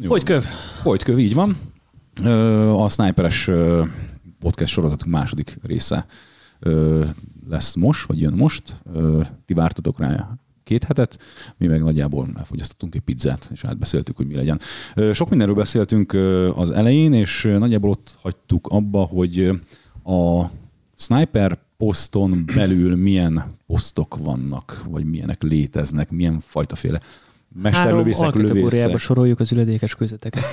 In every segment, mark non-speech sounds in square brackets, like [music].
Folytköv. Folytköv, így van. A sniperes podcast sorozatunk második része lesz most, vagy jön most. Ti vártatok rá két hetet, mi meg nagyjából elfogyasztottunk egy pizzát, és átbeszéltük, hogy mi legyen. Sok mindenről beszéltünk az elején, és nagyjából ott hagytuk abba, hogy a sniper poszton belül milyen posztok vannak, vagy milyenek léteznek, milyen fajtaféle mesterlövészek, lövészek. soroljuk az üledékes közötteket.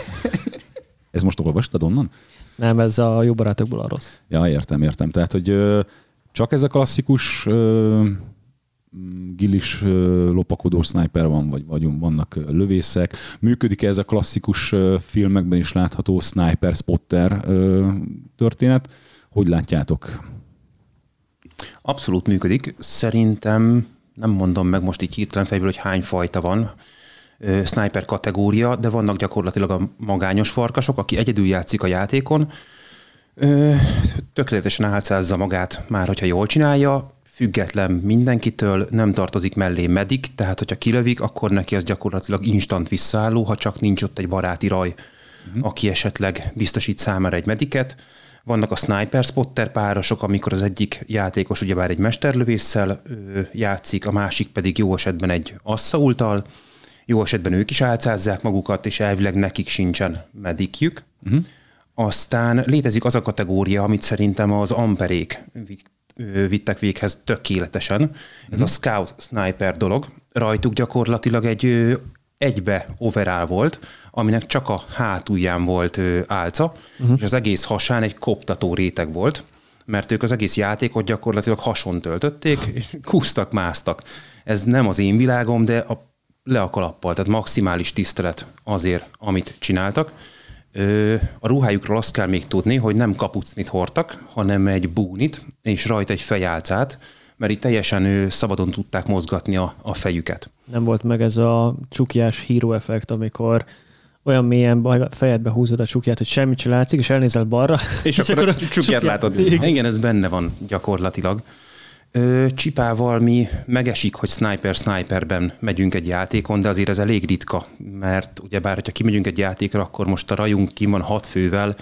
[laughs] ez most olvastad onnan? Nem, ez a jó barátokból a rossz. Ja, értem, értem. Tehát, hogy csak ez a klasszikus gilis lopakodó sniper van, vagy, vagy vannak lövészek. Működik ez a klasszikus filmekben is látható sniper, spotter történet? Hogy látjátok? Abszolút működik. Szerintem nem mondom meg most így hirtelen fejből, hogy hány fajta van, sniper kategória, de vannak gyakorlatilag a magányos farkasok, aki egyedül játszik a játékon, tökéletesen álcázza magát már, hogyha jól csinálja, független mindenkitől, nem tartozik mellé medik, tehát hogyha kilövik, akkor neki az gyakorlatilag instant visszaálló, ha csak nincs ott egy baráti raj, uh-huh. aki esetleg biztosít számára egy mediket. Vannak a sniper spotter párosok, amikor az egyik játékos ugyebár egy mesterlövésszel játszik, a másik pedig jó esetben egy asszaultal, jó esetben ők is álcázzák magukat, és elvileg nekik sincsen medikjük. Uh-huh. Aztán létezik az a kategória, amit szerintem az amperék vittek véghez tökéletesen. Ez uh-huh. a scout sniper dolog. Rajtuk gyakorlatilag egy egybe overall volt, aminek csak a hátulján volt álca, uh-huh. és az egész hasán egy koptató réteg volt, mert ők az egész játékot gyakorlatilag hason töltötték, és kúztak, másztak. Ez nem az én világom, de a, le a kalappal, tehát maximális tisztelet azért, amit csináltak. A ruhájukról azt kell még tudni, hogy nem kapucnit hordtak, hanem egy búnit, és rajta egy fejálcát, mert itt teljesen ő, szabadon tudták mozgatni a, a fejüket. Nem volt meg ez a csukjás híró effekt, amikor olyan mélyen a fejedbe húzod a csukját, hogy semmit sem látszik, és elnézel balra. És, [laughs] és akkor, akkor a csukját látod. Igen, ez benne van gyakorlatilag. Ö, csipával mi megesik, hogy sniper-sniperben megyünk egy játékon, de azért ez elég ritka, mert ugyebár, hogyha kimegyünk egy játékra, akkor most a rajunk ki van hat fővel,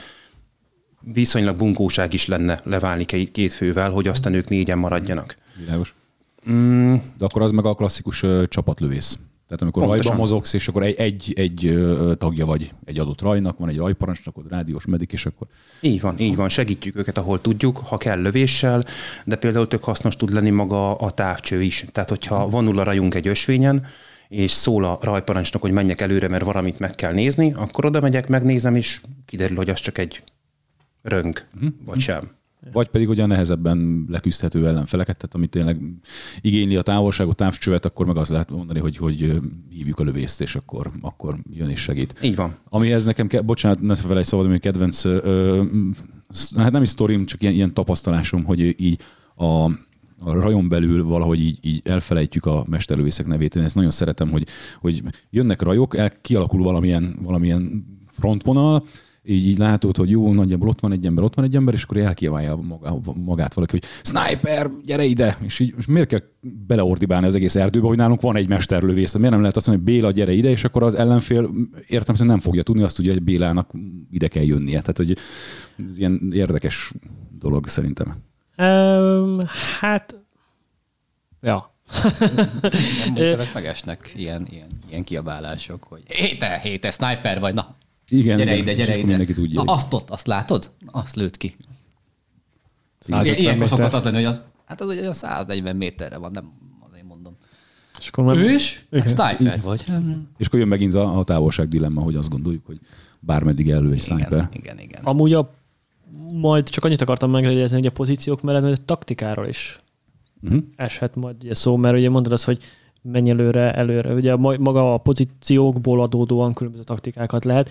viszonylag bunkóság is lenne leválni két fővel, hogy aztán ők négyen maradjanak. Világos. Mm. De akkor az meg a klasszikus uh, csapatlövész. Tehát amikor Pontosan. rajban mozogsz, és akkor egy, egy, egy tagja vagy egy adott rajnak, van egy rajparancsnokod, rádiós medik, és akkor... Így van, így van, segítjük őket, ahol tudjuk, ha kell lövéssel, de például tök hasznos tud lenni maga a távcső is. Tehát, hogyha vonul a rajunk egy ösvényen, és szól a rajparancsnok, hogy menjek előre, mert valamit meg kell nézni, akkor oda megyek, megnézem, és kiderül, hogy az csak egy rönk, uh-huh. vagy sem. Vagy pedig ugye a nehezebben leküzdhető ellenfeleket, tehát amit tényleg igényli a távolságot, távcsövet, akkor meg azt lehet mondani, hogy, hogy hívjuk a lövészt, és akkor, akkor jön és segít. Így van. Ami ez nekem, ke- bocsánat, ne felejt szabad, hogy kedvenc, ö, hát nem is sztorim, csak ilyen, ilyen tapasztalásom, hogy így a, a rajon belül valahogy így, így elfelejtjük a mesterlövészek nevét. Én ezt nagyon szeretem, hogy, hogy jönnek rajok, el, kialakul valamilyen, valamilyen frontvonal, így, így látod, hogy jó, nagyjából ott van egy ember, ott van egy ember, és akkor elkiabálja magát valaki, hogy sniper, gyere ide! És így és miért kell beleordibálni az egész erdőbe, hogy nálunk van egy mesterlövész? Miért nem lehet azt mondani, hogy Béla, gyere ide, és akkor az ellenfél értem, hogy nem fogja tudni, azt tudja, hogy Bélának ide kell jönnie. Tehát, hogy ez ilyen érdekes dolog szerintem. Um, hát, ja, ezek [laughs] megesnek ilyen, ilyen, ilyen kiabálások, hogy hé te, hé te, sniper vagy, na, igen, gyere ide, gyere ide. Mindenki tudja. Na, azt ott, azt látod? Azt lőtt ki. Ilyenkor szokott az lenni, hogy az, hát az olyan 140 méterre van, nem azért mondom. És akkor már... Ős? Hát sniper vagy. És akkor jön megint a, a távolság dilemma, hogy azt gondoljuk, hogy bármeddig elő egy sniper. Igen, igen, igen. Amúgy a, majd csak annyit akartam megjegyezni, hogy a pozíciók mellett, hogy a taktikáról is uh-huh. eshet majd ugye szó, mert ugye mondod azt, hogy menj előre, előre. Ugye maga a pozíciókból adódóan különböző taktikákat lehet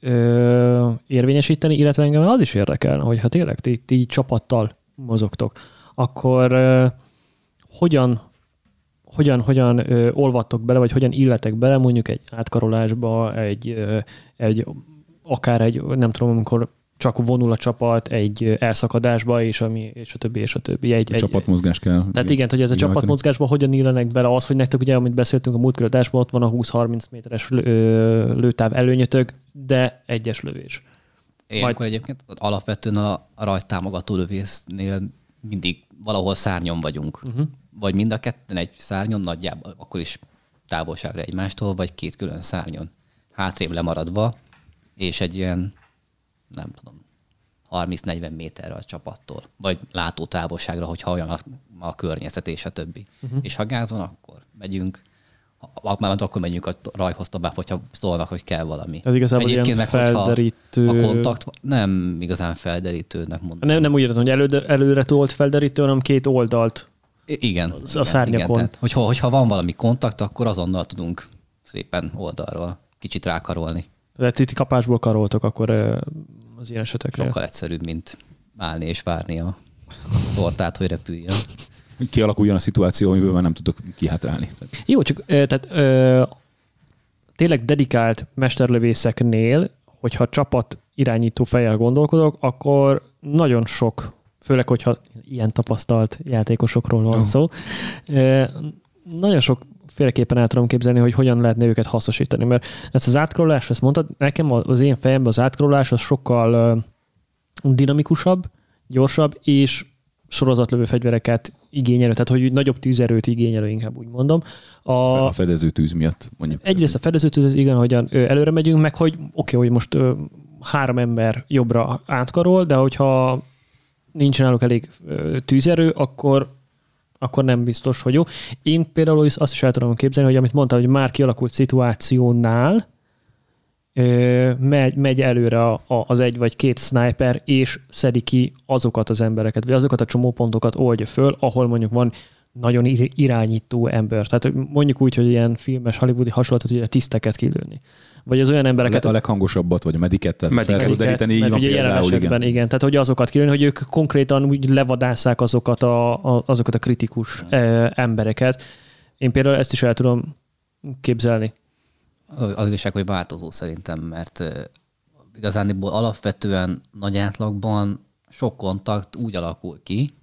ö, érvényesíteni, illetve engem az is érdekel, hogy ha tényleg ti, ti csapattal mozogtok, akkor ö, hogyan hogyan, hogyan ö, olvattok bele, vagy hogyan illetek bele mondjuk egy átkarolásba, egy, ö, egy akár egy, nem tudom, amikor csak vonul a csapat egy elszakadásba, és, ami, és a többi, és a többi. Egy, egy, csapatmozgás kell. Tehát igen, hogy ez a csapatmozgásban hogyan illenek bele az, hogy nektek ugye, amit beszéltünk a múltkor adásban, ott van a 20-30 méteres lőtáv előnyötök, de egyes lövés. Ilyenkor Majd... egyébként alapvetően a, a rajtámogató lövésznél mindig valahol szárnyon vagyunk. Uh-huh. Vagy mind a ketten egy szárnyon, nagyjából akkor is távolságra egymástól, vagy két külön szárnyon. Hátrébb lemaradva, és egy ilyen, nem tudom, 30-40 méterre a csapattól, vagy látótávolságra, hogyha olyan a, a környezet és a többi. Uh-huh. És ha gázon, akkor megyünk, már akkor menjünk a rajhoz tovább, hogyha szólnak, hogy kell valami. Ez igazából Egyébként ilyen meg, felderítő... A kontakt nem igazán felderítőnek mondom. Nem, nem úgy értem, hogy előre, előre tolt felderítő, hanem két oldalt. Igen. A igen, szárnyakon. Igen, tehát, hogyha, hogyha van valami kontakt, akkor azonnal tudunk szépen oldalról kicsit rákarolni. Tehát itt kapásból karoltok akkor az ilyen esetekre. Sokkal egyszerűbb, mint állni és várni a tortát, hogy repüljön kialakuljon a szituáció, amiből már nem tudok kihátrálni. Jó, csak tehát ö, tényleg dedikált mesterlövészeknél, hogyha csapat irányító fejjel gondolkodok, akkor nagyon sok, főleg, hogyha ilyen tapasztalt játékosokról van oh. szó, ö, nagyon sok féleképpen el tudom képzelni, hogy hogyan lehetne őket hasznosítani, mert ezt az átkrolás, ezt mondtad, nekem az én fejemben az átkrolás az sokkal dinamikusabb, gyorsabb, és sorozatlövő fegyvereket igényelő, tehát hogy nagyobb tűzerőt igényelő, inkább úgy mondom. A, a fedező tűz miatt mondjuk. Egyrészt a fedező tűz, igen, hogyan előre megyünk, meg hogy oké, okay, hogy most ö, három ember jobbra átkarol, de hogyha nincs náluk elég ö, tűzerő, akkor akkor nem biztos, hogy jó. Én például azt is el tudom képzelni, hogy amit mondta, hogy már kialakult szituációnál, megy, megy előre a, a, az egy vagy két sniper, és szedi ki azokat az embereket, vagy azokat a csomópontokat oldja föl, ahol mondjuk van nagyon irányító ember. Tehát mondjuk úgy, hogy ilyen filmes, hollywoodi hasonlatot, hogy a tiszteket kilőni. Vagy az olyan embereket... A leghangosabbat, vagy a mediket, mediket fel deríteni, így ugye jelen esetben, igen. igen. Tehát, hogy azokat kilőni, hogy ők konkrétan úgy levadásszák azokat a, a, azokat a kritikus e, embereket. Én például ezt is el tudom képzelni. Az igazság, hogy változó szerintem, mert igazán alapvetően nagy átlagban sok kontakt úgy alakul ki,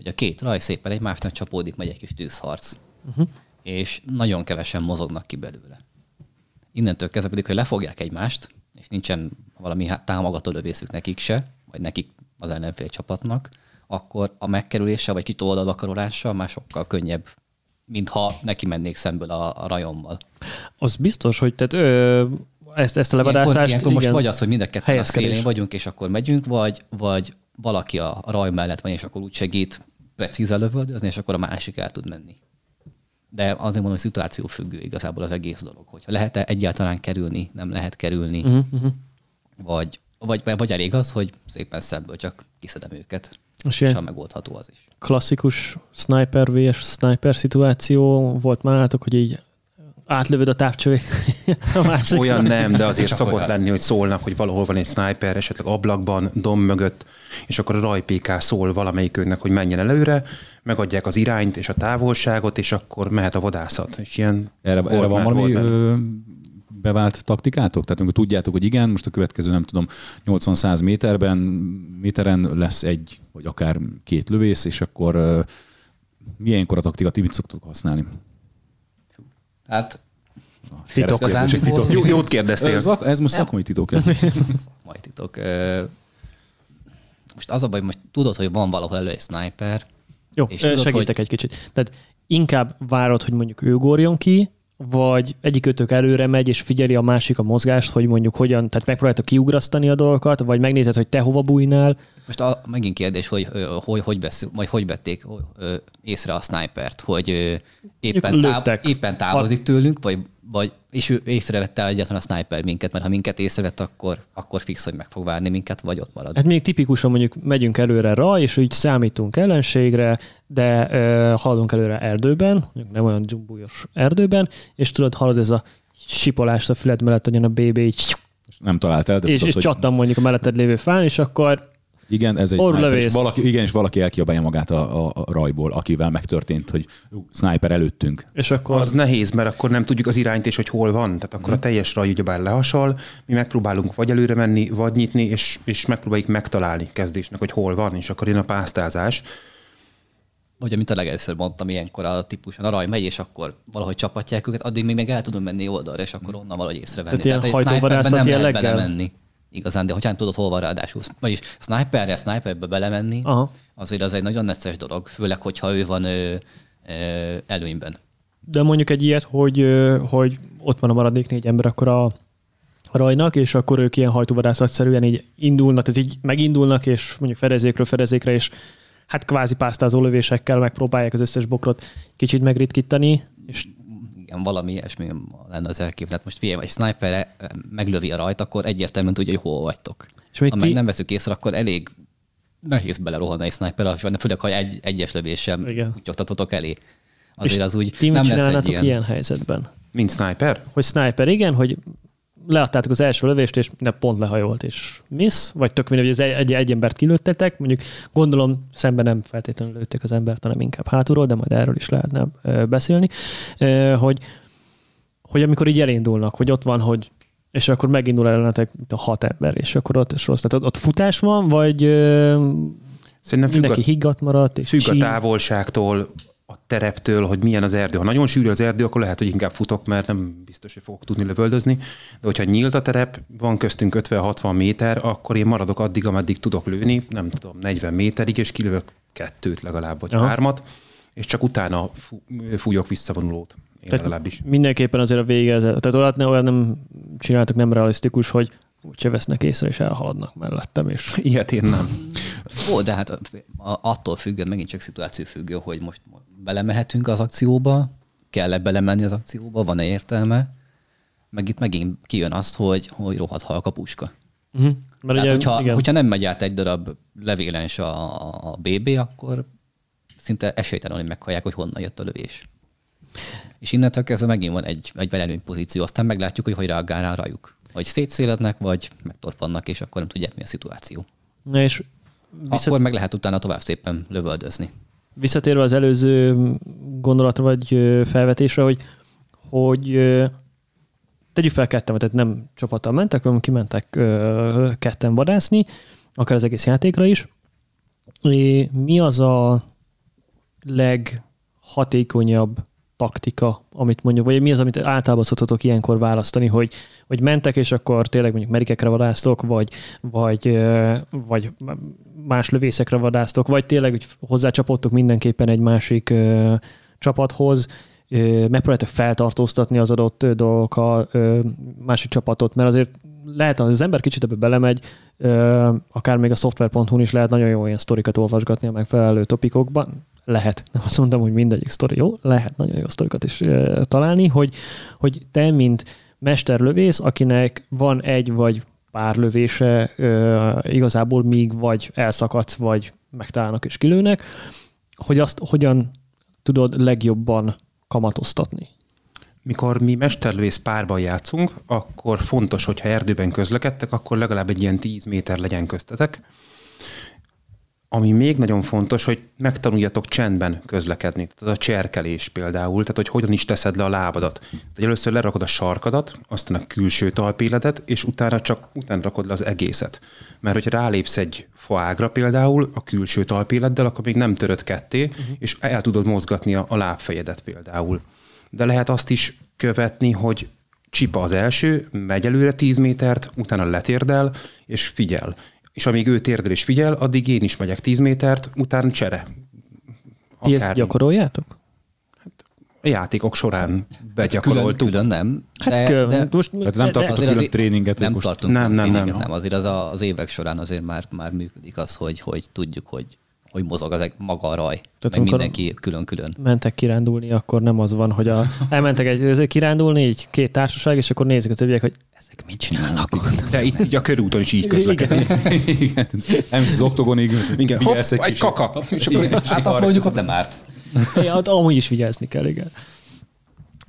hogy a két raj szépen egymásnak csapódik, megy egy kis tűzharc. Uh-huh. És nagyon kevesen mozognak ki belőle. Innentől kezdve pedig, hogy lefogják egymást, és nincsen valami támogató lövészük nekik se, vagy nekik az ellenfél csapatnak, akkor a megkerülése vagy kitoldalat már sokkal könnyebb mintha neki mennék szemből a, a rajommal. Az biztos, hogy tehát ö, ezt, ezt a levadászást... Ilyenkor, ilyenkor most vagy az, hogy mind a ketten a szélén vagyunk, és akkor megyünk, vagy, vagy valaki a, a raj mellett van, és akkor úgy segít precízen lövöldözni, és akkor a másik el tud menni. De azért mondom, hogy szituáció függő igazából az egész dolog, hogyha lehet-e egyáltalán kerülni, nem lehet kerülni, uh-huh. Vagy, vagy, vagy elég az, hogy szépen szemből csak kiszedem őket. És, és megoldható az is. Klasszikus sniper vs. sniper szituáció volt már látok, hogy így átlövöd a távcsövét. [laughs] Olyan nem, de azért szokott olyan. lenni, hogy szólnak, hogy valahol van egy sniper, esetleg ablakban, dom mögött, és akkor a rajpéká szól valamelyikőnek, hogy menjen előre, megadják az irányt és a távolságot, és akkor mehet a vadászat. És ilyen erre, erre van valami bevált taktikátok? Tehát amikor tudjátok, hogy igen, most a következő nem tudom 80-100 méterben, méteren lesz egy, vagy akár két lövész, és akkor uh, milyenkor a taktika, ti mit szoktok használni? Hát titok. titok. Jó, jót kérdeztél. Ez, ez most szakmai titok. [laughs] szakmai titok. Most az a baj, most tudod, hogy van valahol elő egy sniper. Jó, és tudod, segítek hogy... egy kicsit. Tehát inkább várod, hogy mondjuk ő górjon ki, vagy egyik ötök előre megy, és figyeli a másik a mozgást, hogy mondjuk hogyan, tehát megpróbálta kiugrasztani a dolgokat, vagy megnézed, hogy te hova bújnál. Most a, megint kérdés, hogy hogy, hogy, beszél, vagy hogy vették észre a snipert, hogy éppen, táv, éppen távozik tőlünk, vagy vagy, és ő észrevette egyáltalán a sniper minket, mert ha minket észrevett, akkor, akkor fix, hogy meg fog várni minket, vagy ott marad. Hát még tipikusan mondjuk megyünk előre rá, és úgy számítunk ellenségre, de ö, haladunk előre erdőben, mondjuk nem olyan dzsumbújos erdőben, és tudod, halad ez a sipolást a füled mellett, hogy a BB így nem találtál. De és, tudod, és hogy... csattam mondjuk a melletted lévő fán, és akkor Igen, ez egy sniper, és valaki, igen, és valaki elkiabálja magát a, a, a rajból, akivel megtörtént, hogy ú, sniper előttünk. És akkor Az nehéz, mert akkor nem tudjuk az irányt és hogy hol van. Tehát akkor a teljes raj ugyebár lehasal, mi megpróbálunk vagy előre menni, vagy nyitni, és, és megpróbáljuk megtalálni kezdésnek, hogy hol van, és akkor jön a pásztázás. Vagy amit a legelőször mondtam, ilyenkor a típuson a raj megy, és akkor valahogy csapatják őket, addig még meg el tudom menni oldalra, és akkor onnan valahogy észrevenni. Tehát ilyen egy hajtóvadászat sniperben nem lehet jelleggel? belemenni. Igazán, de hogyha nem tudod, hol van ráadásul. Vagyis sniperre, sniperbe belemenni, Aha. azért az egy nagyon necces dolog, főleg, hogyha ő van ö, ö, előnyben. De mondjuk egy ilyet, hogy, hogy ott van a maradék négy ember, akkor a rajnak, és akkor ők ilyen hajtóvadászatszerűen így indulnak, tehát így megindulnak, és mondjuk fedezékről fedezékre, és hát kvázi pásztázó lövésekkel megpróbálják az összes bokrot kicsit megritkítani, és Igen, valami ilyesmi lenne az elképzelés. Hát most figyelj, egy sniper meglövi a rajt, akkor egyértelműen tudja, hogy hol vagytok. És Ha meg ti- nem veszük észre, akkor elég nehéz belerohanni egy sniper, főleg, ha egy, egyes lövéssel kutyogtatotok elé. Azért és az úgy ti nem lesz egy ilyen... ilyen helyzetben? Mint sniper? Hogy sniper, igen, hogy leadtátok az első lövést, és minden pont lehajolt, és miss, vagy tök mindegy, hogy az egy, egy embert kilőttetek, mondjuk gondolom szemben nem feltétlenül lőtték az embert, hanem inkább hátulról, de majd erről is lehetne beszélni, hogy, hogy amikor így elindulnak, hogy ott van, hogy és akkor megindul ellenetek a hat ember, és akkor ott rossz. Tehát ott, futás van, vagy Szerintem függ mindenki a, higgadt maradt, és függ a csín? távolságtól, a tereptől, hogy milyen az erdő. Ha nagyon sűrű az erdő, akkor lehet, hogy inkább futok, mert nem biztos, hogy fogok tudni lövöldözni. De hogyha nyílt a terep, van köztünk 50-60 méter, akkor én maradok addig, ameddig tudok lőni, nem tudom, 40 méterig, és kilövök kettőt legalább, vagy Aha. Hármat, és csak utána fú, fújok visszavonulót. Én Tehát legalábbis. Mindenképpen azért a vége, tehát olyat ne, olyan nem csináltak nem realisztikus, hogy úgyse vesznek észre, és elhaladnak mellettem, és Ilyet én nem. Ó, de hát attól függ, megint csak szituáció függő, hogy most belemehetünk az akcióba, kell-e belemenni az akcióba, van-e értelme, meg itt megint kijön azt, hogy, hogy rohadt halk a puska. uh-huh. mert Tehát, ugye, hogyha, igen, hogyha nem megy át egy darab levélens a, a BB, akkor szinte esélytelen, hogy meghallják, hogy honnan jött a lövés. És innentől kezdve megint van egy, egy előny pozíció, aztán meglátjuk, hogy hogy reagál rá rajuk. Vagy szétszélednek, vagy megtorpannak, és akkor nem tudják, mi a szituáció. Na és visszat, Akkor meg lehet utána tovább szépen lövöldözni. visszatérve az előző gondolatra vagy felvetésre, hogy, hogy tegyük fel ketten, tehát nem csapattal mentek, hanem kimentek ketten vadászni, akár az egész játékra is. Mi az a leghatékonyabb taktika, amit mondjuk, vagy mi az, amit általában szoktatok ilyenkor választani, hogy, hogy mentek, és akkor tényleg mondjuk merikekre vadásztok, vagy, vagy, vagy más lövészekre vadásztok, vagy tényleg hogy hozzácsapottok mindenképpen egy másik ö, csapathoz, megpróbáltak feltartóztatni az adott ö, dolgokkal ö, másik csapatot, mert azért lehet, az ember kicsit ebbe belemegy, akár még a software.hu-n is lehet nagyon jó ilyen sztorikat olvasgatni a megfelelő topikokban. Lehet. Nem azt mondtam, hogy mindegyik sztori jó, lehet nagyon jó sztorikat is találni, hogy, hogy te, mint mesterlövész, akinek van egy vagy pár lövése, igazából míg vagy elszakadsz, vagy megtalálnak és kilőnek, hogy azt hogyan tudod legjobban kamatoztatni. Mikor mi mesterlövész párban játszunk, akkor fontos, hogyha erdőben közlekedtek, akkor legalább egy ilyen 10 méter legyen köztetek. Ami még nagyon fontos, hogy megtanuljatok csendben közlekedni. Tehát a cserkelés például, tehát hogy hogyan is teszed le a lábadat. Tehát először lerakod a sarkadat, aztán a külső talpéledet, és utána csak utána rakod le az egészet. Mert hogyha rálépsz egy faágra például a külső talpéleddel, akkor még nem töröd ketté, uh-huh. és el tudod mozgatni a, a lábfejedet például. De lehet azt is követni, hogy csipa az első, megy előre 10 métert, utána letérdel, és figyel. És amíg ő térdel és figyel, addig én is megyek 10 métert, utána csere. Ti ezt Akár gyakoroljátok? a játékok során Külön, begyakoroltuk. külön nem. Hát de, de, most Tehát nem azért külön azért tréninget, Nem most tartunk Nem, nem, nem, nem, nem. nem. Azért az a, az évek során azért már, már működik az, hogy, hogy tudjuk, hogy, hogy mozog az, maga a raj. Tehát meg mindenki külön-külön. mentek kirándulni, akkor nem az van, hogy a, elmentek egy kirándulni, így két társaság, és akkor nézik a többiek, hogy ezek mit csinálnak ott. De itt, így a körúton is így közlekedik. Igen. Elmész az oktogonig, Igen, hopp, egy kicsit. kaka. És akkor Igen. Hát azt mondjuk, ott nem árt. Ja, ott amúgy is vigyázni kell, igen.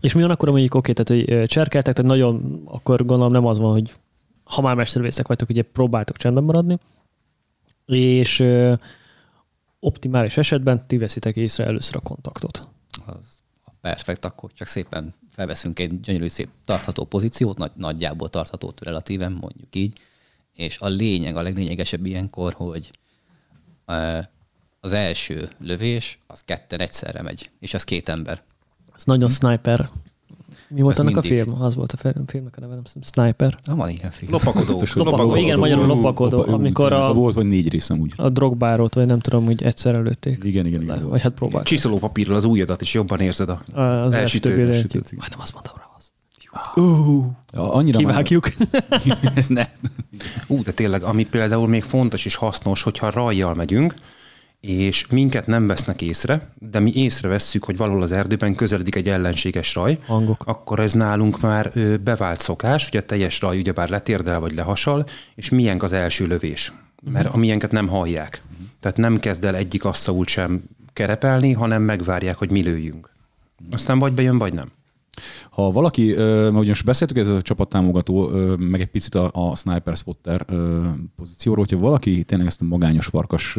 És mi van akkor, mondjuk oké, tehát hogy cserkeltek, tehát nagyon, akkor gondolom nem az van, hogy ha már mestervészek vagytok, ugye próbáltok csendben maradni, és ö, optimális esetben ti veszitek észre először a kontaktot. Az perfekt, akkor csak szépen felveszünk egy gyönyörű szép tartható pozíciót, nagy, nagyjából tartható relatíven, mondjuk így, és a lényeg, a leglényegesebb ilyenkor, hogy ö, az első lövés, az ketten egyszerre megy, és az két ember. Ez nagyon sniper. Mi volt Ez annak mindig. a film? Az volt a film- filmnek a neve, nem Sniper. Ah, van ilyen film. Lopakodó. Hogy- Lopakodó, igen, magyarul lopakodó, Lopa- amikor a- Volt vagy négy részem úgy. A drogbárót, vagy nem tudom, hogy egyszer előtték. Igen, igen, igen. Vagy hát próbált. Csiszoló papírral az ujjadat is jobban érzed a... Az első többi igen. Majdnem azt mondtam rá. azt. Ja, annyira Kivágjuk. Már... [laughs] Ez ne. Ú, de tényleg, ami például még fontos és hasznos, hogyha rajjal megyünk, és minket nem vesznek észre, de mi észrevesszük, hogy valahol az erdőben közeledik egy ellenséges raj, Hangok. akkor ez nálunk már bevált szokás, hogy a teljes raj ugyebár letérdel vagy lehasal, és milyenk az első lövés. Mert a milyenket nem hallják. Tehát nem kezd el egyik asszault sem kerepelni, hanem megvárják, hogy mi lőjünk. Aztán vagy bejön, vagy nem. Ha valaki, mert ugye most beszéltük ez a csapattámogató, meg egy picit a, a sniper spotter pozícióról, hogyha valaki tényleg ezt a magányos farkas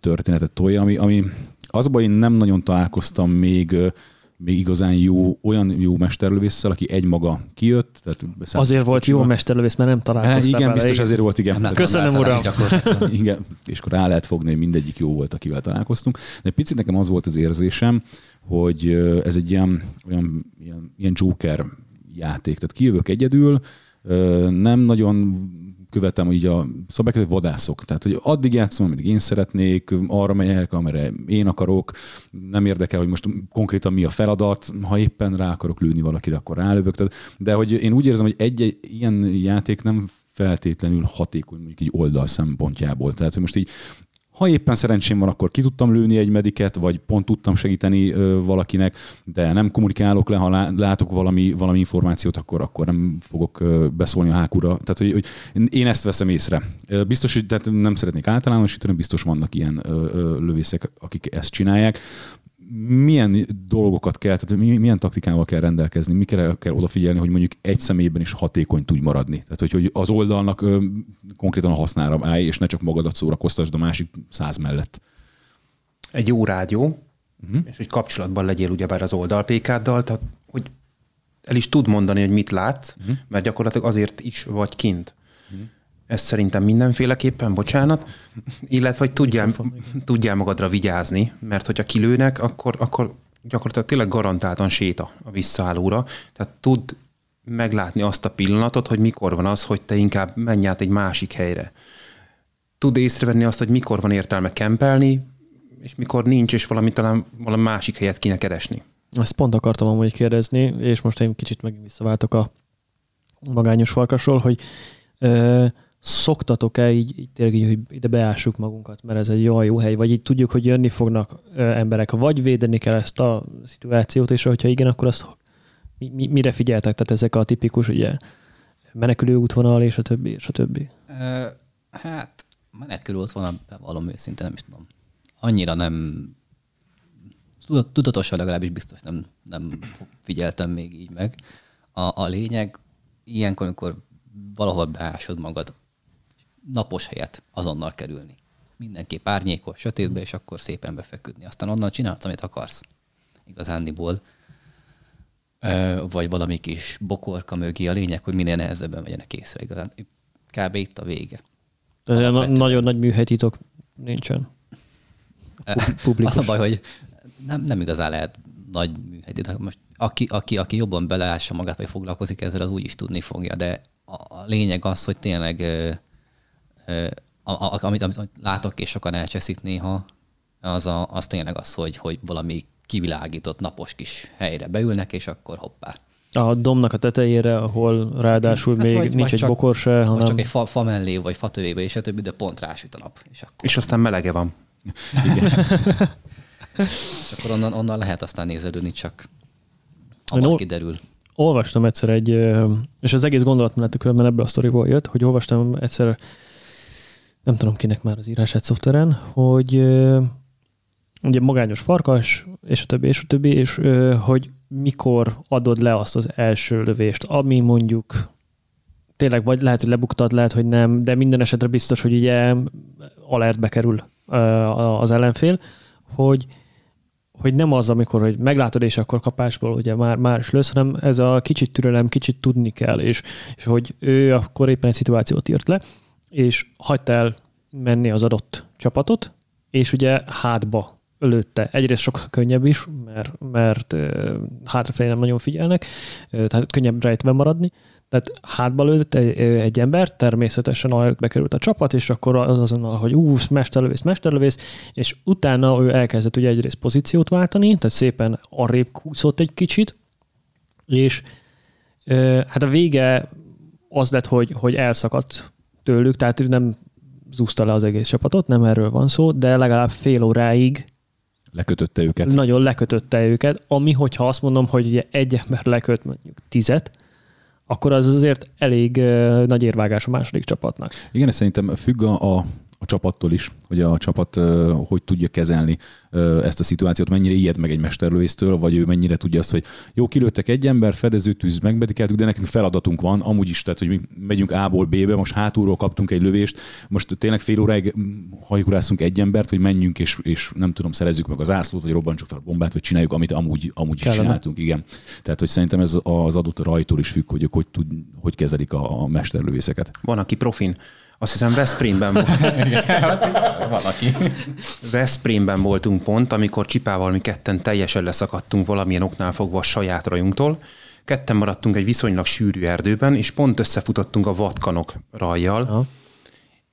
történetet tolja, ami, ami az a baj, én nem nagyon találkoztam még, még igazán jó, olyan jó mesterlövésszel, aki egymaga kijött. Tehát Azért volt jó mesterlövész, mert nem Hát, találkoztál igen, vele, biztos ezért volt, igen. Nem Köszönöm, uram. [laughs] Igen, és akkor rá lehet fogni, hogy mindegyik jó volt, akivel találkoztunk. De egy picit nekem az volt az érzésem, hogy ez egy ilyen, olyan, ilyen, ilyen Joker játék. Tehát kijövök egyedül, nem nagyon követem így a szabályokat, hogy vadászok. Tehát, hogy addig játszom, ameddig én szeretnék, arra megyek, amire én akarok, nem érdekel, hogy most konkrétan mi a feladat, ha éppen rá akarok lőni valakire, akkor rálövök. Tehát, de hogy én úgy érzem, hogy egy-egy ilyen játék nem feltétlenül hatékony mondjuk így oldal szempontjából. Tehát, hogy most így ha éppen szerencsém van, akkor ki tudtam lőni egy mediket, vagy pont tudtam segíteni ö, valakinek, de nem kommunikálok le, ha lá- látok valami, valami információt, akkor, akkor nem fogok ö, beszólni a hákura. Tehát, hogy, hogy én ezt veszem észre. Biztos, hogy tehát nem szeretnék általánosítani, biztos vannak ilyen ö, ö, lövészek, akik ezt csinálják. Milyen dolgokat kell, tehát mi- milyen taktikával kell rendelkezni, mikre kell odafigyelni, hogy mondjuk egy személyben is hatékony tudj maradni. Tehát, hogy, hogy az oldalnak ö, konkrétan a hasznára állj, és ne csak magadat szórakoztasd a másik száz mellett. Egy jó rádió, uh-huh. és hogy kapcsolatban legyél ugyebár az oldalpékáddal, tehát hogy el is tud mondani, hogy mit látsz, uh-huh. mert gyakorlatilag azért is vagy kint. Uh-huh. Ez szerintem mindenféleképpen, bocsánat, [laughs] illetve, hogy tudjál, tudjál magadra vigyázni, mert hogyha kilőnek, akkor, akkor gyakorlatilag tényleg garantáltan séta a visszaállóra, tehát tud meglátni azt a pillanatot, hogy mikor van az, hogy te inkább menj át egy másik helyre. Tud észrevenni azt, hogy mikor van értelme kempelni, és mikor nincs, és valami talán valami másik helyet kéne keresni. Ezt pont akartam amúgy kérdezni, és most én kicsit megint visszaváltok a magányos farkasról, hogy ö, szoktatok-e így, így tényleg így, hogy ide beássuk magunkat, mert ez egy olyan jó hely, vagy így tudjuk, hogy jönni fognak emberek, vagy védeni kell ezt a szituációt, és hogyha igen, akkor azt mi, mi, mire figyeltek? Tehát ezek a tipikus, ugye, menekülő útvonal, és a többi, és a többi. Hát, menekül ott van, valami őszintén nem is tudom. Annyira nem tudat- tudatosan legalábbis biztos nem, nem figyeltem még így meg. A, a lényeg, ilyenkor, amikor valahol beásod magad, napos helyet azonnal kerülni. Mindenképp árnyékos, sötétbe, és akkor szépen befeküdni. Aztán onnan csinálsz, amit akarsz. Igazándiból. Vagy valami kis bokorka mögé. A lényeg, hogy minél nehezebben vegyenek észre. Igazán. Kb. itt a vége. De na- nagyon nagy műhelytitok nincsen. Pu- Publikus. [laughs] Az a baj, hogy nem, nem igazán lehet nagy műhely. De most aki, aki, aki jobban beleássa magát, vagy foglalkozik ezzel, az úgy is tudni fogja. De a, a lényeg az, hogy tényleg amit, amit látok, és sokan elcseszik néha, az, a, az tényleg az, hogy, hogy valami kivilágított napos kis helyre beülnek, és akkor hoppá. A domnak a tetejére, ahol ráadásul Hát még vagy- nincs vagy egy csak- bokor se, Vagy hanem csak egy fa, fa mellé, vagy fa tövébe, és a többi, de pont rásüt a nap. És akkor, És aztán melege van. és akkor onnan, onnan lehet aztán nézelődni, csak hamar ol- kiderül. olvastam egyszer egy, és az egész gondolatmenet különben ebből a sztoriból jött, hogy olvastam egyszer, nem tudom kinek már az írását szoftveren, hogy ugye magányos farkas, és a többi, és a többi, és hogy mikor adod le azt az első lövést, ami mondjuk tényleg vagy lehet, hogy lebuktad, lehet, hogy nem, de minden esetre biztos, hogy ugye alertbe kerül az ellenfél, hogy hogy nem az, amikor hogy meglátod, és akkor kapásból ugye már, már is lősz, hanem ez a kicsit türelem, kicsit tudni kell, és, és hogy ő akkor éppen egy szituációt írt le, és hagyta el menni az adott csapatot, és ugye hátba lőtte. Egyrészt sokkal könnyebb is, mert, mert hátrafelé nem nagyon figyelnek, tehát könnyebb rejtve maradni, tehát hátba lőtt egy, egy ember, természetesen ahogy bekerült a csapat, és akkor azonnal, hogy ú, mesterlövész, mesterlövész, és utána ő elkezdett ugye egyrészt pozíciót váltani, tehát szépen arrébb kúszott egy kicsit, és hát a vége az lett, hogy, hogy elszakadt tőlük, tehát nem zúzta le az egész csapatot, nem erről van szó, de legalább fél óráig lekötötte őket. Nagyon lekötötte őket, ami, hogyha azt mondom, hogy ugye egy ember leköt mondjuk tizet, akkor az azért elég nagy érvágás a második csapatnak. Igen, ez szerintem függ a, a a csapattól is, hogy a csapat hogy tudja kezelni ezt a szituációt, mennyire ijed meg egy mesterlőésztől, vagy ő mennyire tudja azt, hogy jó, kilőttek egy ember, fedezőtűz, megmedikeltük, de nekünk feladatunk van, amúgy is, tehát hogy mi megyünk A-ból B-be, most hátulról kaptunk egy lövést, most tényleg fél óráig hajkurászunk egy embert, hogy menjünk és, és nem tudom, szerezzük meg az ászlót, vagy robbantsuk fel a bombát, vagy csináljuk, amit amúgy, amúgy is csináltunk, igen. Tehát, hogy szerintem ez az adott rajtól is függ, hogy hogy, tud, hogy kezelik a, a mesterlövészeket. Van, aki profin azt hiszem Veszprémben volt. [laughs] Valaki. Veszprémben voltunk pont, amikor Csipával mi ketten teljesen leszakadtunk valamilyen oknál fogva a saját rajunktól. Ketten maradtunk egy viszonylag sűrű erdőben, és pont összefutottunk a vatkanok rajjal, Aha.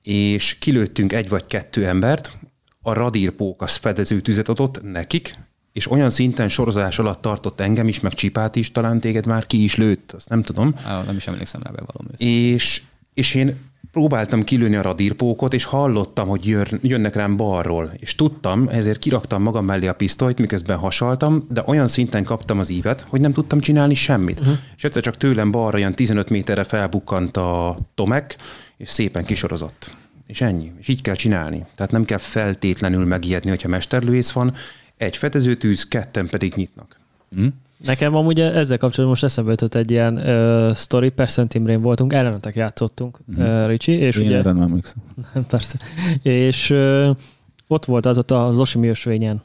és kilőttünk egy vagy kettő embert, a radírpók az fedező tüzet adott nekik, és olyan szinten sorozás alatt tartott engem is, meg Csipát is, talán téged már ki is lőtt, azt nem tudom. Á, nem is emlékszem rá bevallom. És, és én próbáltam kilőni a radírpókot, és hallottam, hogy jönnek rám balról, és tudtam, ezért kiraktam magam mellé a pisztolyt, miközben hasaltam, de olyan szinten kaptam az ívet, hogy nem tudtam csinálni semmit. Uh-huh. És egyszer csak tőlem balra ilyen 15 méterre felbukkant a Tomek, és szépen kisorozott. És ennyi. És így kell csinálni. Tehát nem kell feltétlenül megijedni, hogyha mesterlőész van, egy fedezőtűz, ketten pedig nyitnak. Uh-huh. Nekem amúgy ezzel kapcsolatban most eszembe jutott egy ilyen uh, sztori, persze Imrén voltunk, ellenetek játszottunk, mm. uh, Ricsi. És Én ugye, erre nem [laughs] Persze. És uh, ott volt az ott az Osimi ösvényen.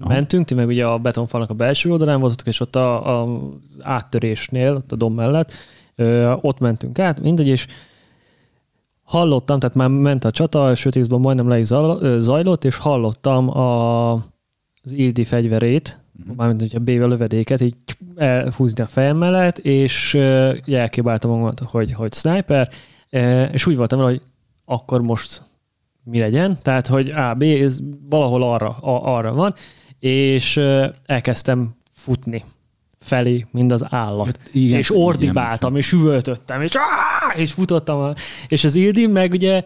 Aha. mentünk, ti meg ugye a betonfalnak a belső oldalán voltatok, és ott a, a, áttörésnél, ott a dom mellett, ö, ott mentünk át, mindegy, és hallottam, tehát már ment a csata, sőt, majdnem le is zajlott, és hallottam a, az Ildi fegyverét. Mármint hogyha B-vel lövedéket, így elhúzni a fejem mellett, és elképáltam magamat, hogy, hogy sniper, és úgy voltam hogy akkor most mi legyen, tehát hogy A, B, ez valahol arra, a, arra van, és elkezdtem futni felé, mint az állat. Hát igen, és ordibáltam, és üvöltöttem, és, áh, és futottam. És az Ildi meg ugye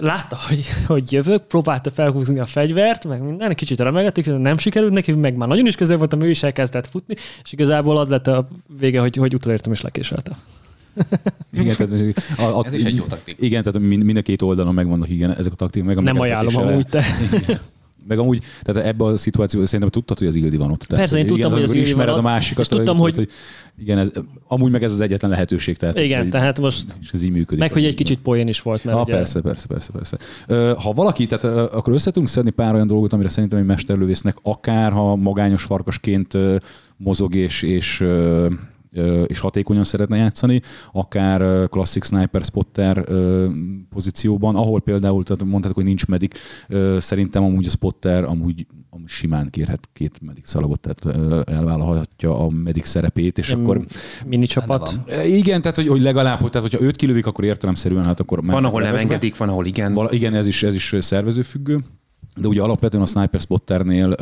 látta, hogy, hogy jövök, próbálta felhúzni a fegyvert, meg minden, kicsit remegették, nem sikerült neki, meg már nagyon is közel voltam, ő is elkezdett futni, és igazából az lett a vége, hogy, hogy utolértem és lekéseltem. igen, tehát, [laughs] a, a, Ez is egy jó taktik. Igen, tehát mind, mind a két oldalon megvannak igen, ezek a taktik. Meg a nem ajánlom amúgy te. [laughs] Meg amúgy, tehát ebben a szituációban szerintem tudtad, hogy az Ildi van ott. Tehát, Persze, én igen, tudtam, hogy az Ildi van ott. a másikat, és tudtam, hogy... hogy... Igen, ez, amúgy meg ez az egyetlen lehetőség. Tehát, igen, hogy, tehát most... És ez így működik. Meg, hogy egy kicsit poén is volt. Mert ha, ugye... persze, persze, persze, persze. Ha valaki, tehát akkor össze tudunk szedni pár olyan dolgot, amire szerintem egy mesterlövésznek akár, ha magányos farkasként mozog és, és és hatékonyan szeretne játszani, akár klasszik sniper spotter pozícióban, ahol például, tehát mondhatok, hogy nincs medik, szerintem amúgy a spotter amúgy, amúgy simán kérhet két medik szalagot, tehát elvállalhatja a medik szerepét, és akkor... Mini csapat? Igen, tehát hogy, hogy legalább, tehát hogyha őt kilövik, akkor értelemszerűen, hát akkor... Van, ahol nem engedik, van, ahol igen. Val, igen, ez is, ez is szervezőfüggő. De ugye alapvetően a Sniper Spotternél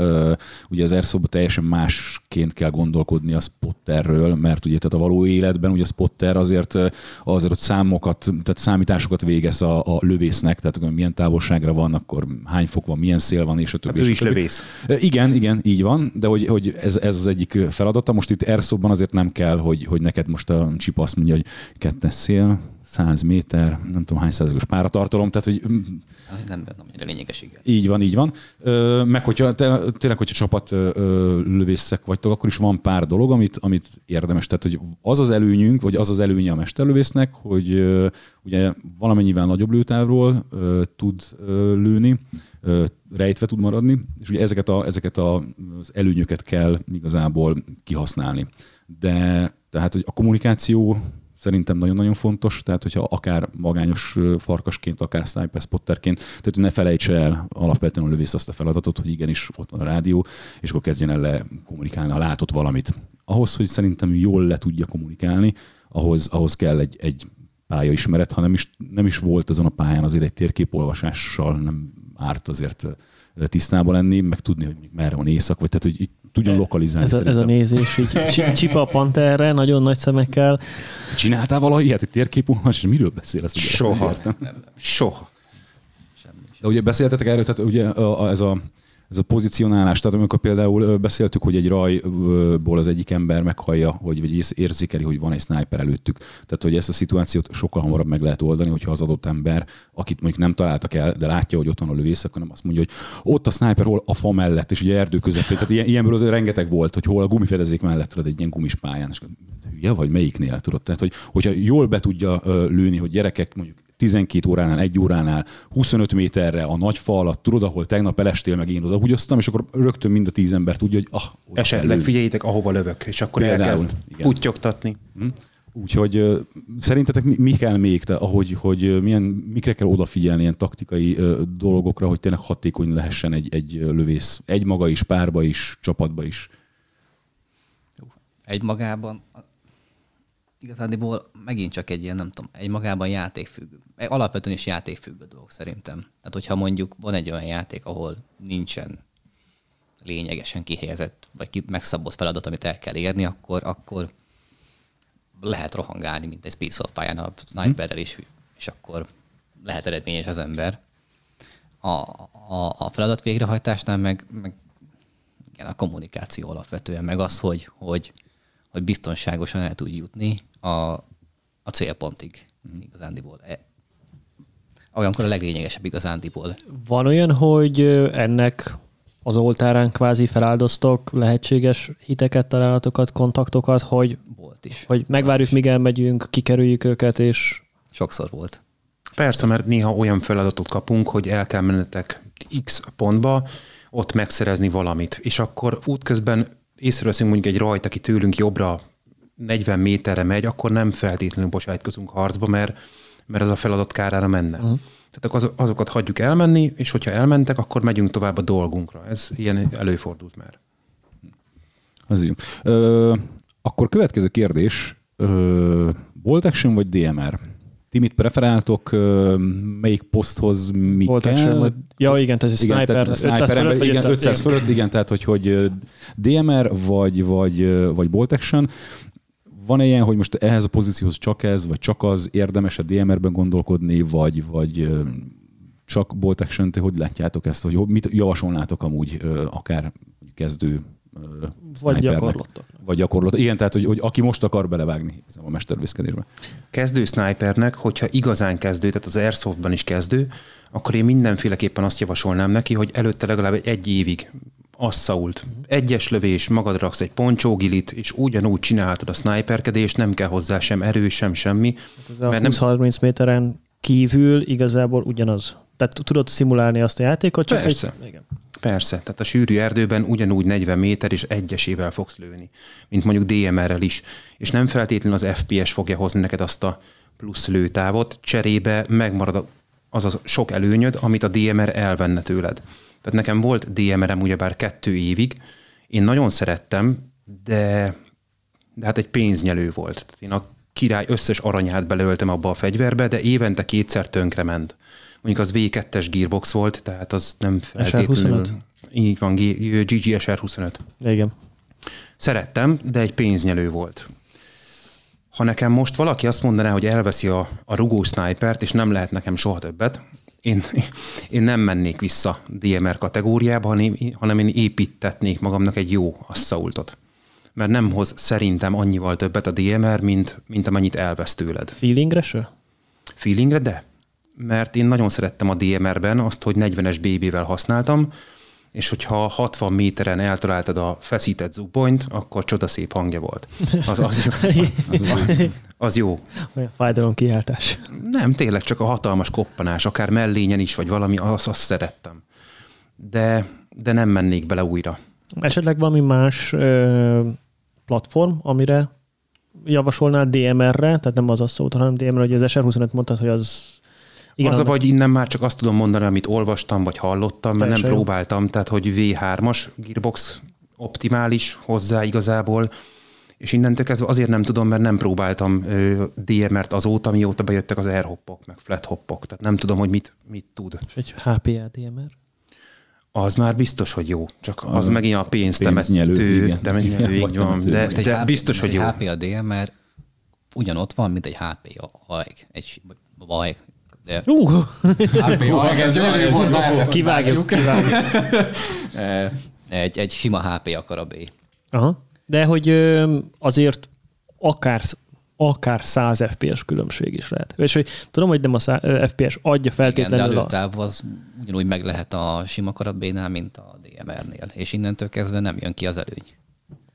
ugye az airsoft teljesen másként kell gondolkodni a spotterről, mert ugye tehát a való életben ugye a spotter azért, azért ott számokat, tehát számításokat végez a, a lövésznek, tehát hogy milyen távolságra van, akkor hány fok van, milyen szél van, és a többi. Hát ő is lövész. Igen, igen, így van, de hogy, hogy ez, ez, az egyik feladata. Most itt airsoftban azért nem kell, hogy, hogy neked most a csip azt mondja, hogy kettes szél, 100 méter, nem tudom hány százalékos páratartalom, tehát hogy Nem, nem annyira lényeges, igen. így van, így van. Meg hogyha tényleg, hogyha csapat lövészek vagytok, akkor is van pár dolog, amit, amit érdemes. Tehát, hogy az az előnyünk, vagy az az előnye a mesterlövésznek, hogy ugye valamennyivel nagyobb lőtávról tud lőni, rejtve tud maradni, és ugye ezeket, a, ezeket az előnyöket kell igazából kihasználni. De tehát, hogy a kommunikáció szerintem nagyon-nagyon fontos, tehát hogyha akár magányos farkasként, akár sniper spotterként, tehát ne felejtse el alapvetően a lövész azt a feladatot, hogy igenis ott van a rádió, és akkor kezdjen el le kommunikálni, ha látott valamit. Ahhoz, hogy szerintem jól le tudja kommunikálni, ahhoz, ahhoz kell egy, egy pályaismeret, ha nem is, nem is volt azon a pályán azért egy térképolvasással nem árt azért tisztában lenni, meg tudni, hogy merre van éjszak, vagy tehát, hogy tudjon lokalizálni. Ez a, ez a nézés, így [laughs] csi- csipa a panterre, nagyon nagy szemekkel. Csináltál valaha ilyet, hogy térképolvas, és miről beszélsz? Soha. Értem. Soha. De ugye beszéltetek erről, tehát ugye a, a, ez a ez a pozicionálás, tehát amikor például beszéltük, hogy egy rajból az egyik ember meghallja, hogy, vagy érzékeli, hogy van egy sniper előttük. Tehát, hogy ezt a szituációt sokkal hamarabb meg lehet oldani, hogyha az adott ember, akit mondjuk nem találtak el, de látja, hogy ott van a lövész, akkor nem azt mondja, hogy ott a sniper hol a fa mellett, és ugye erdő közepén. Tehát ilyen, ilyenből azért rengeteg volt, hogy hol a gumifedezék mellett, tudod, egy ilyen gumis pályán. És hülye vagy melyiknél, tudod? Tehát, hogy, hogyha jól be tudja lőni, hogy gyerekek mondjuk 12 óránál, egy óránál, 25 méterre a nagy fa alatt, tudod, ahol tegnap elestél, meg én oda húgyoztam, és akkor rögtön mind a tíz ember tudja, hogy ah, Esetleg figyeljétek, ahova lövök, és akkor Például, elkezd igen. putyogtatni. Hm? Úgyhogy szerintetek mi, mi kell még, te, ahogy, hogy milyen, mikre kell odafigyelni ilyen taktikai dolgokra, hogy tényleg hatékony lehessen egy, egy lövész, egy maga is, párba is, csapatba is. Egy magában igazándiból megint csak egy ilyen, nem tudom, egy magában játékfüggő. Alapvetően is játékfüggő dolog szerintem. Tehát, hogyha mondjuk van egy olyan játék, ahol nincsen lényegesen kihelyezett, vagy megszabott feladat, amit el kell érni, akkor, akkor lehet rohangálni, mint egy Space of pályán a sniperrel is, és akkor lehet eredményes az ember. A, a, a feladat végrehajtásnál meg, meg igen, a kommunikáció alapvetően, meg az, hogy, hogy, hogy biztonságosan el tud jutni a, a célpontig igazándiból. E, olyankor a leglényegesebb igazándiból. Van olyan, hogy ennek az oltárán kvázi feláldoztok lehetséges hiteket, találatokat, kontaktokat, hogy, Volt is. hogy megvárjuk, míg elmegyünk, kikerüljük őket, és Sokszor volt. Persze, mert néha olyan feladatot kapunk, hogy el kell mennetek X pontba, ott megszerezni valamit. És akkor útközben észreveszünk mondjuk egy rajt, aki tőlünk jobbra 40 méterre megy, akkor nem feltétlenül bocsájtkozunk harcba, mert, mert az a feladat kárára menne. Uh-huh. Tehát akkor az, azokat hagyjuk elmenni, és hogyha elmentek, akkor megyünk tovább a dolgunkra. Ez ilyen előfordult már. Az így. Ö, akkor következő kérdés. Ö, Bolt Action vagy DMR? Ti mit preferáltok? Melyik poszthoz mi volt kell? action, vagy... Ja, igen, tehát ez egy sniper, tehát 500 sniper fölött, vagy igen, 500, 500 igen. fölött, igen, tehát hogy, hogy DMR vagy, vagy, vagy Bolt Action. Van ilyen, hogy most ehhez a pozícióhoz csak ez, vagy csak az, érdemes a DMR-ben gondolkodni, vagy, vagy csak Bolt Action, ti hogy látjátok ezt, hogy ho- mit javasolnátok amúgy akár kezdő Vagy gyakorlottak. Vagy gyakorlott. Igen, tehát, hogy, hogy aki most akar belevágni a mestervészkedésbe. kezdő snipernek, hogyha igazán kezdő, tehát az Airsoftban is kezdő, akkor én mindenféleképpen azt javasolnám neki, hogy előtte legalább egy, évig asszault. Egyes lövés, magad raksz egy poncsógilit, és ugyanúgy csinálhatod a sniperkedést, nem kell hozzá sem erő, sem semmi. Ez a Mert nem- 20-30 méteren kívül igazából ugyanaz. Tehát tudod szimulálni azt a játékot, csak Persze. egy... Igen. Persze, tehát a sűrű erdőben ugyanúgy 40 méter és egyesével fogsz lőni, mint mondjuk DMR-rel is. És nem feltétlenül az FPS fogja hozni neked azt a plusz lőtávot, cserébe megmarad az a sok előnyöd, amit a DMR elvenne tőled. Tehát nekem volt DMR-em ugyebár kettő évig, én nagyon szerettem, de, de hát egy pénznyelő volt. Tehát én a király összes aranyát belöltem abba a fegyverbe, de évente kétszer tönkrement. Mondjuk az V2-es gearbox volt, tehát az nem feltétlenül... SR25? Így van, GG SR25. Igen. Szerettem, de egy pénznyelő volt. Ha nekem most valaki azt mondaná, hogy elveszi a, a rugó snipert, és nem lehet nekem soha többet, én, [laughs] én nem mennék vissza DMR kategóriába, hanem, hanem én építetnék magamnak egy jó assaultot. Mert nem hoz szerintem annyival többet a DMR, mint, mint amennyit elvesz tőled. Feelingre se? feelingre, de mert én nagyon szerettem a DMR-ben azt, hogy 40-es BB-vel használtam, és hogyha 60 méteren eltaláltad a feszített zubbonyt, akkor csodaszép hangja volt. Az, az, jó. [laughs] az, az, az jó. Olyan fájdalom kiáltás. Nem, tényleg csak a hatalmas koppanás, akár mellényen is, vagy valami, azt, azt szerettem. De, de nem mennék bele újra. Esetleg valami más ö, platform, amire javasolnál DMR-re, tehát nem az a szót, hanem DMR, hogy az SR25 mondtad, hogy az igen, az a vagy innen már csak azt tudom mondani, amit olvastam, vagy hallottam, mert nem jó. próbáltam, tehát hogy V3-as Gearbox optimális hozzá igazából, és innentől kezdve azért nem tudom, mert nem próbáltam DMR-t azóta, mióta bejöttek az airhoppok, meg flat hoppok, tehát nem tudom, hogy mit, mit tud. És egy HPA DMR? Az már biztos, hogy jó. Csak az, az megint a pénzt temető, igen. temető, így van. De, de, de biztos, hogy jó. Egy HPA DMR ugyanott van, mint egy HPA AEG. Egy, vagy de... Uh! HPA, ez gyönyörű volt, kivágjuk. kivágjuk. [laughs] egy, egy sima HP karabé. Aha. De hogy azért akár akár 100 FPS különbség is lehet. És hogy tudom, hogy nem a FPS adja feltétlenül Igen, de előtáv az ugyanúgy meg lehet a sima karabénál, mint a DMR-nél, és innentől kezdve nem jön ki az előny.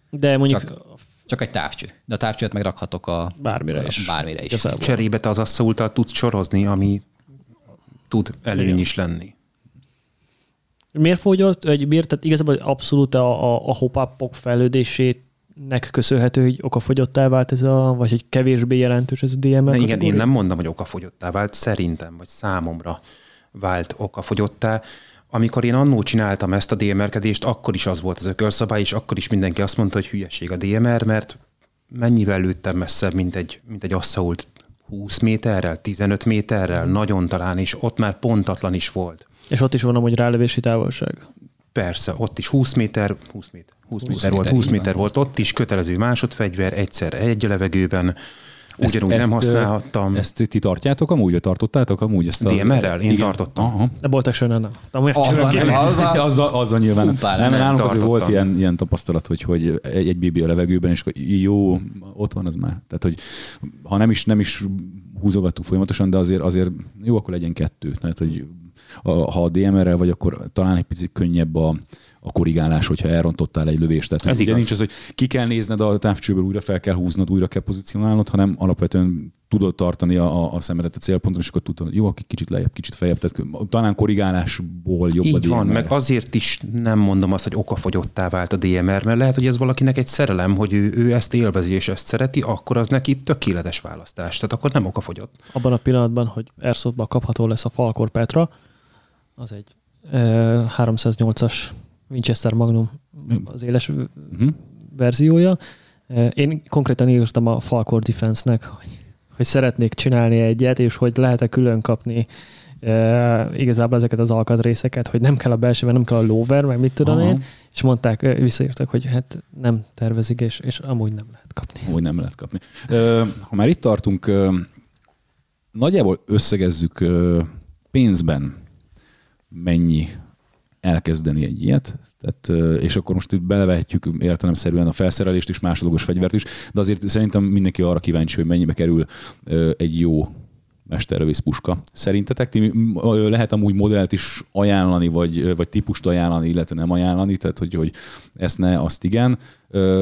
De mondjuk Csak csak egy távcső. De a távcsőt megrakhatok a bármire is. Bármire is. Igazából. Cserébe te az asszultal tudsz sorozni, ami tud előny Igen. is lenni. Miért fogyott, vagy miért, tehát igazából abszolút a, a, a hopapok fejlődésének köszönhető, hogy okafogyottá vált ez a, vagy hogy kevésbé jelentős ez a DML? Ne, igen, én nem mondom, hogy okafogyottá vált, szerintem, vagy számomra vált okafogyottá. Amikor én annó csináltam ezt a DMR-kedést, akkor is az volt az ökölszabály, és akkor is mindenki azt mondta, hogy hülyeség a DMR, mert mennyivel lőttem messzebb, mint egy, mint egy asszault 20 méterrel, 15 méterrel, nagyon talán, és ott már pontatlan is volt. És ott is van amúgy rálövési távolság? Persze, ott is 20 méter, 20 méter, 20, 20 méter volt, 20 méter volt, ott is kötelező másodfegyver, egyszer egy levegőben, Ugyanúgy ezt, nem használhattam. Ezt ti tartjátok amúgy, vagy tartottátok amúgy ezt a... DMR-rel? Én igen. tartottam. Aha. De voltak sőn, nem. Azzal, azzal, azzal, azzal nyilván. Nem, nem, nem azért volt ilyen, ilyen tapasztalat, hogy, hogy egy, egy BB a levegőben, és jó, ott van az már. Tehát, hogy ha nem is, nem is húzogattuk folyamatosan, de azért, azért jó, akkor legyen kettő. Tehát, hogy a, ha a DMR-rel vagy, akkor talán egy picit könnyebb a, a korrigálás, hogyha elrontottál egy lövést. Tehát Ez ugye nincs az, hogy ki kell nézned a távcsőből, újra fel kell húznod, újra kell pozícionálnod, hanem alapvetően tudod tartani a, a szemedet a célponton, és akkor tudod, hogy jó, aki kicsit lejjebb, kicsit feljebb. Tehát talán korrigálásból jobb Így a DMR. van, meg azért is nem mondom azt, hogy okafogyottá vált a DMR, mert lehet, hogy ez valakinek egy szerelem, hogy ő, ő ezt élvezi és ezt szereti, akkor az neki tökéletes választás. Tehát akkor nem okafogyott. Abban a pillanatban, hogy Airsoftban kapható lesz a Falkor Petra, az egy e, 308-as Winchester Magnum az éles uh-huh. verziója. Én konkrétan írtam a Falcor Defense-nek, hogy, hogy szeretnék csinálni egyet, és hogy lehet-e külön kapni e, igazából ezeket az alkatrészeket, hogy nem kell a belsőben, nem kell a lover, meg mit tudom Aha. én, és mondták, visszaírtak, hogy hát nem tervezik, és, és amúgy nem lehet kapni. Amúgy nem lehet kapni. Ha már itt tartunk, nagyjából összegezzük pénzben mennyi elkezdeni egy ilyet, tehát, és akkor most itt belevehetjük értelemszerűen a felszerelést is, másodlagos fegyvert is, de azért szerintem mindenki arra kíváncsi, hogy mennyibe kerül egy jó mesterlövész puska. Szerintetek ti lehet amúgy modellt is ajánlani, vagy, vagy típust ajánlani, illetve nem ajánlani, tehát hogy, hogy ezt ne, azt igen,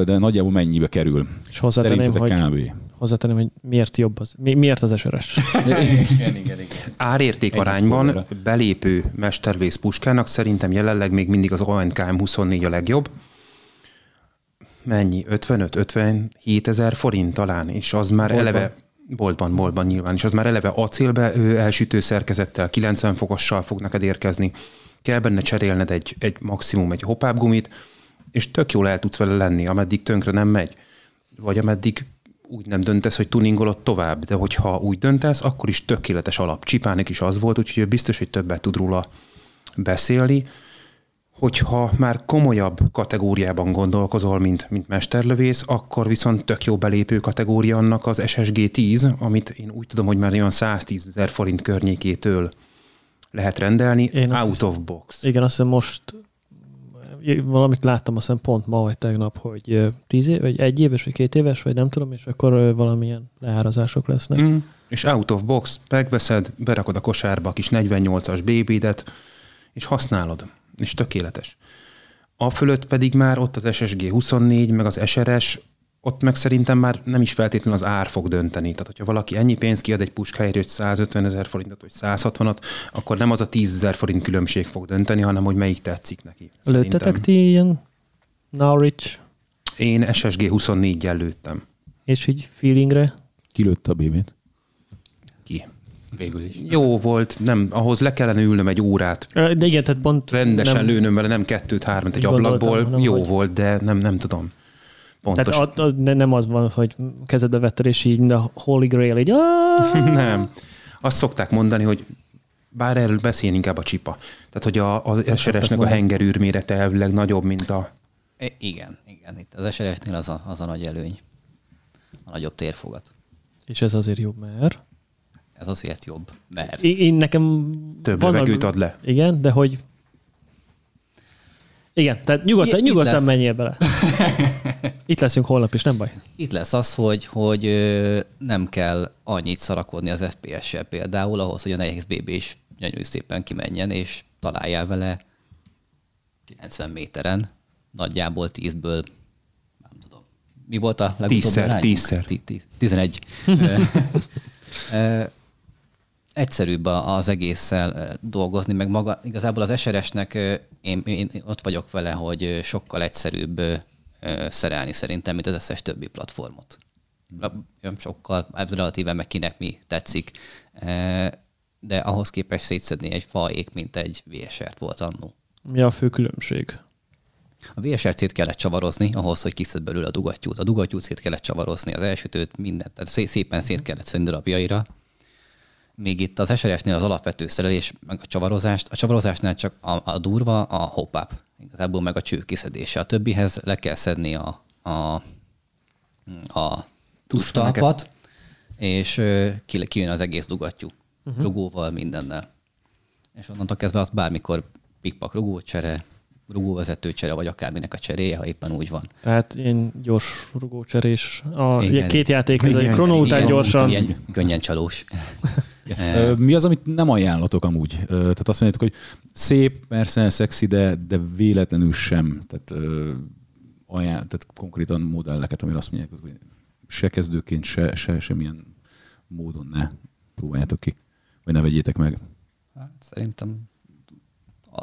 de nagyjából mennyibe kerül? És hozzátenném, hogy, kb. Hozzátenném, hogy miért jobb az, mi, miért az SRS? igen, igen, igen. Árérték arányban belépő mesterlövész puskának szerintem jelenleg még mindig az ONKM 24 a legjobb. Mennyi? 55-57 ezer forint talán, és az már Boltban. eleve Boltban, boltban nyilván, és az már eleve acélbe ő elsütő szerkezettel, 90 fokossal fog neked érkezni. Kell benne cserélned egy, egy maximum egy hopápgumit, és tök jól el tudsz vele lenni, ameddig tönkre nem megy. Vagy ameddig úgy nem döntesz, hogy tuningolod tovább, de hogyha úgy döntesz, akkor is tökéletes alap. Csipának is az volt, úgyhogy biztos, hogy többet tud róla beszélni hogyha már komolyabb kategóriában gondolkozol, mint, mint mesterlövész, akkor viszont tök jó belépő kategória annak az SSG 10, amit én úgy tudom, hogy már olyan 110 ezer forint környékétől lehet rendelni, én out hiszem, of box. Igen, azt hiszem most valamit láttam azt hiszem pont ma vagy tegnap, hogy tíz év, vagy egy éves, vagy két éves, vagy nem tudom, és akkor valamilyen leárazások lesznek. Mm. És out of box, megveszed, berakod a kosárba a kis 48-as BB-det, és használod. És tökéletes. A fölött pedig már ott az SSG 24, meg az SRS, ott meg szerintem már nem is feltétlenül az ár fog dönteni. Tehát, hogyha valaki ennyi pénzt kiad egy puskáért, hogy 150 ezer forintot, vagy 160-at, akkor nem az a 10 ezer forint különbség fog dönteni, hanem hogy melyik tetszik neki. szerintem. Lőttetek ti ilyen Norwich, Én SSG 24-jel lőttem és így feelingre? Kilőtte a bébét. ki. Végül is. Jó volt, nem, ahhoz le kellene ülnöm egy órát, De igen, tehát pont rendesen nem, nem, lőnöm vele, nem kettőt, hármat egy ablakból. Jó hogy- volt, de nem, nem tudom. Pontos. Tehát az, ne- nem az van, hogy kezedbe vetted, és így a Holy Grail így! [laughs] Nem. Azt szokták mondani, hogy bár erről beszélni inkább a csipa. Tehát, hogy a, a SRS-nek a hengerűr mérete elvileg nagyobb, mint a... I- igen, igen. Itt az SRS-nél az a, az a nagy előny. A nagyobb térfogat. és ez azért jobb, mert Ez azért jobb, mert én, én nekem Több levegőt ad le. Igen, de hogy igen, tehát nyugodtan, itt nyugodtan lesz. menjél bele. [laughs] Itt leszünk holnap is, nem baj. itt lesz az, hogy, hogy nem kell annyit szarakodni az FPS-sel például, ahhoz, hogy a nehéz BB is gyönyörű szépen kimenjen, és találjál vele 90 méteren, nagyjából 10-ből, nem tudom. Mi volt a tízszer. Ti- ti- 11. Egyszerűbb az egésszel dolgozni, meg maga, igazából az SRS-nek én, én ott vagyok vele, hogy sokkal egyszerűbb szerelni szerintem, mint az összes többi platformot. Ö, Sokkal, relatíve meg kinek mi tetszik. De ahhoz képest szétszedni egy faék, mint egy VSR-t volt annó. Mi a fő különbség? A VSR-t szét kellett csavarozni ahhoz, hogy kiszed belőle a dugattyút. A dugattyút szét kellett csavarozni, az elsütőt, mindent. Tehát szé- szépen szét kellett szedni darabjaira. Még itt az SRS-nél az alapvető szerelés, meg a csavarozást. A csavarozásnál csak a, a durva a hop-up, igazából meg a cső kiszedése. A többihez le kell szedni a, a, a tustalpat, és ki, kijön az egész dugattyú. Uh-huh. Rugóval, mindennel. És onnantól kezdve az bármikor pikpak rugócsere, rugóvezetőcsere, vagy akárminek a cseréje, ha éppen úgy van. Tehát én gyors rugócserés. A, Igen. két játék, ez egy kronó után gyorsan. Ilyen könnyen csalós. [laughs] Mi az, amit nem ajánlatok amúgy? Tehát azt mondjátok, hogy szép, persze, szexi, de, de véletlenül sem. Tehát, ajánl, tehát konkrétan modelleket, amire azt mondják, hogy se kezdőként, se, se semmilyen módon ne próbáljátok ki, vagy ne vegyétek meg. Hát, szerintem a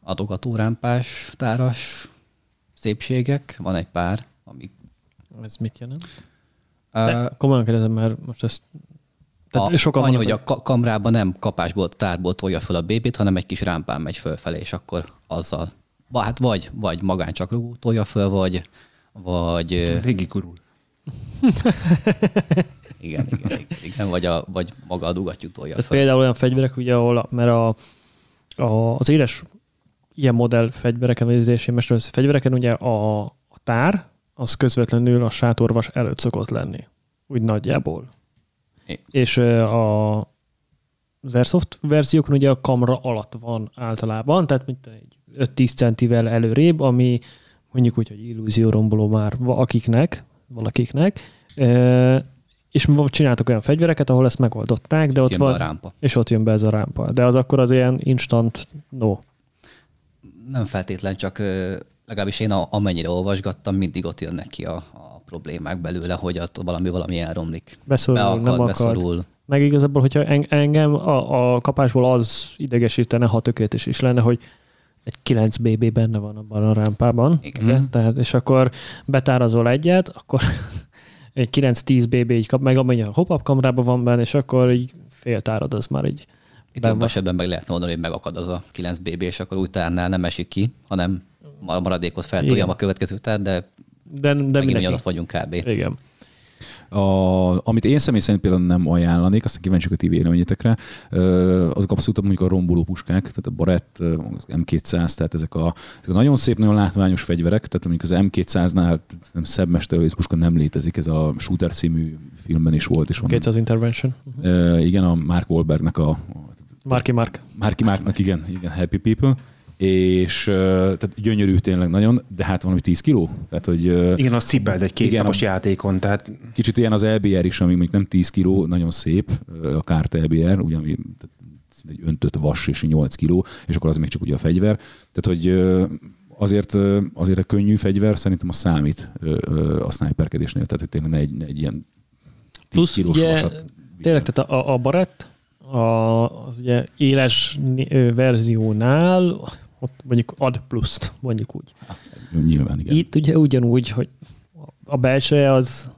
adogatórámpás, táras szépségek, van egy pár, amik Ez mit jelent? uh, komolyan kérdezem, mert most ezt... Tehát a, sokan annyi, vannak, hogy a ka- kamrában nem kapásból, tárból tolja fel a bébét, hanem egy kis rámpán megy fölfelé, és akkor azzal. Hát vagy, vagy magán csak rugó tolja föl, vagy, vagy ö, Végigurul. [laughs] igen, igen, igen, igen, vagy, a, vagy maga a dugattyú tolja Tehát föl. például olyan fegyverek, ugye, ahol, a- mert a, a, az éles ilyen modell fegyvereken, vagy az éles fegyvereken ugye a, a tár, az közvetlenül a sátorvas előtt szokott lenni. Úgy nagyjából. És a, az Airsoft verziókon ugye a kamera alatt van általában, tehát mint egy 5-10 centivel előrébb, ami mondjuk úgy, hogy illúzióromboló már va- akiknek, valakiknek, és csináltak olyan fegyvereket, ahol ezt megoldották, de ott Jön be a van, rámpa. és ott jön be ez a rámpa. De az akkor az ilyen instant no. Nem feltétlen, csak legalábbis én amennyire olvasgattam, mindig ott jönnek ki a, a problémák belőle, hogy ott valami valami elromlik. Beszorul, Beakad, nem akar. beszorul. Meg igazából, hogyha en- engem a, a kapásból az idegesítene, ha tökéletes is lenne, hogy egy 9 BB benne van abban a rámpában. Igen. Ugye? Tehát, és akkor betárazol egyet, akkor [laughs] egy 9-10 BB így kap, meg amennyi a hop kamerában van benne, és akkor így fél tárad, az már így Itt van. esetben meg lehetne mondani, hogy megakad az a 9 BB, és akkor úgy tárnál nem esik ki, hanem a maradékot feltoljam Igen. a következő tár, de, De, de mindenki. ugyanott vagyunk kb. Igen. A, amit én személy szerint például nem ajánlanék, aztán kíváncsiak a ti véleményetekre, azok abszolút mondjuk a romboló puskák, tehát a Barett, ö, az M200, tehát ezek a, ezek a nagyon szép, nagyon látványos fegyverek, tehát mondjuk az M200-nál nem szebb mesterlősz puska nem létezik, ez a Shooter című filmben is volt, és onnan, 200 intervention. igen, a Mark Wahlbergnek a, a Marki Mark. Márki Márknak, igen, igen, Happy People. És tehát gyönyörű tényleg nagyon, de hát valami 10 kiló. Tehát, hogy, igen, az cipeld egy két igen, napos játékon. Tehát... Kicsit ilyen az LBR is, ami még nem 10 kiló, nagyon szép, a kárt LBR, ugye, ami egy öntött vas és 8 kiló, és akkor az még csak ugye a fegyver. Tehát, hogy azért, azért a könnyű fegyver szerintem a számít a sniperkedésnél, tehát hogy tényleg ne egy, ne egy ilyen 10 Plusz, kilós ugye, vasat. Tényleg, tehát a, a barett, a, az ugye éles verziónál ott mondjuk ad pluszt, mondjuk úgy. Nyilván, igen. Itt ugye ugyanúgy, hogy a belseje az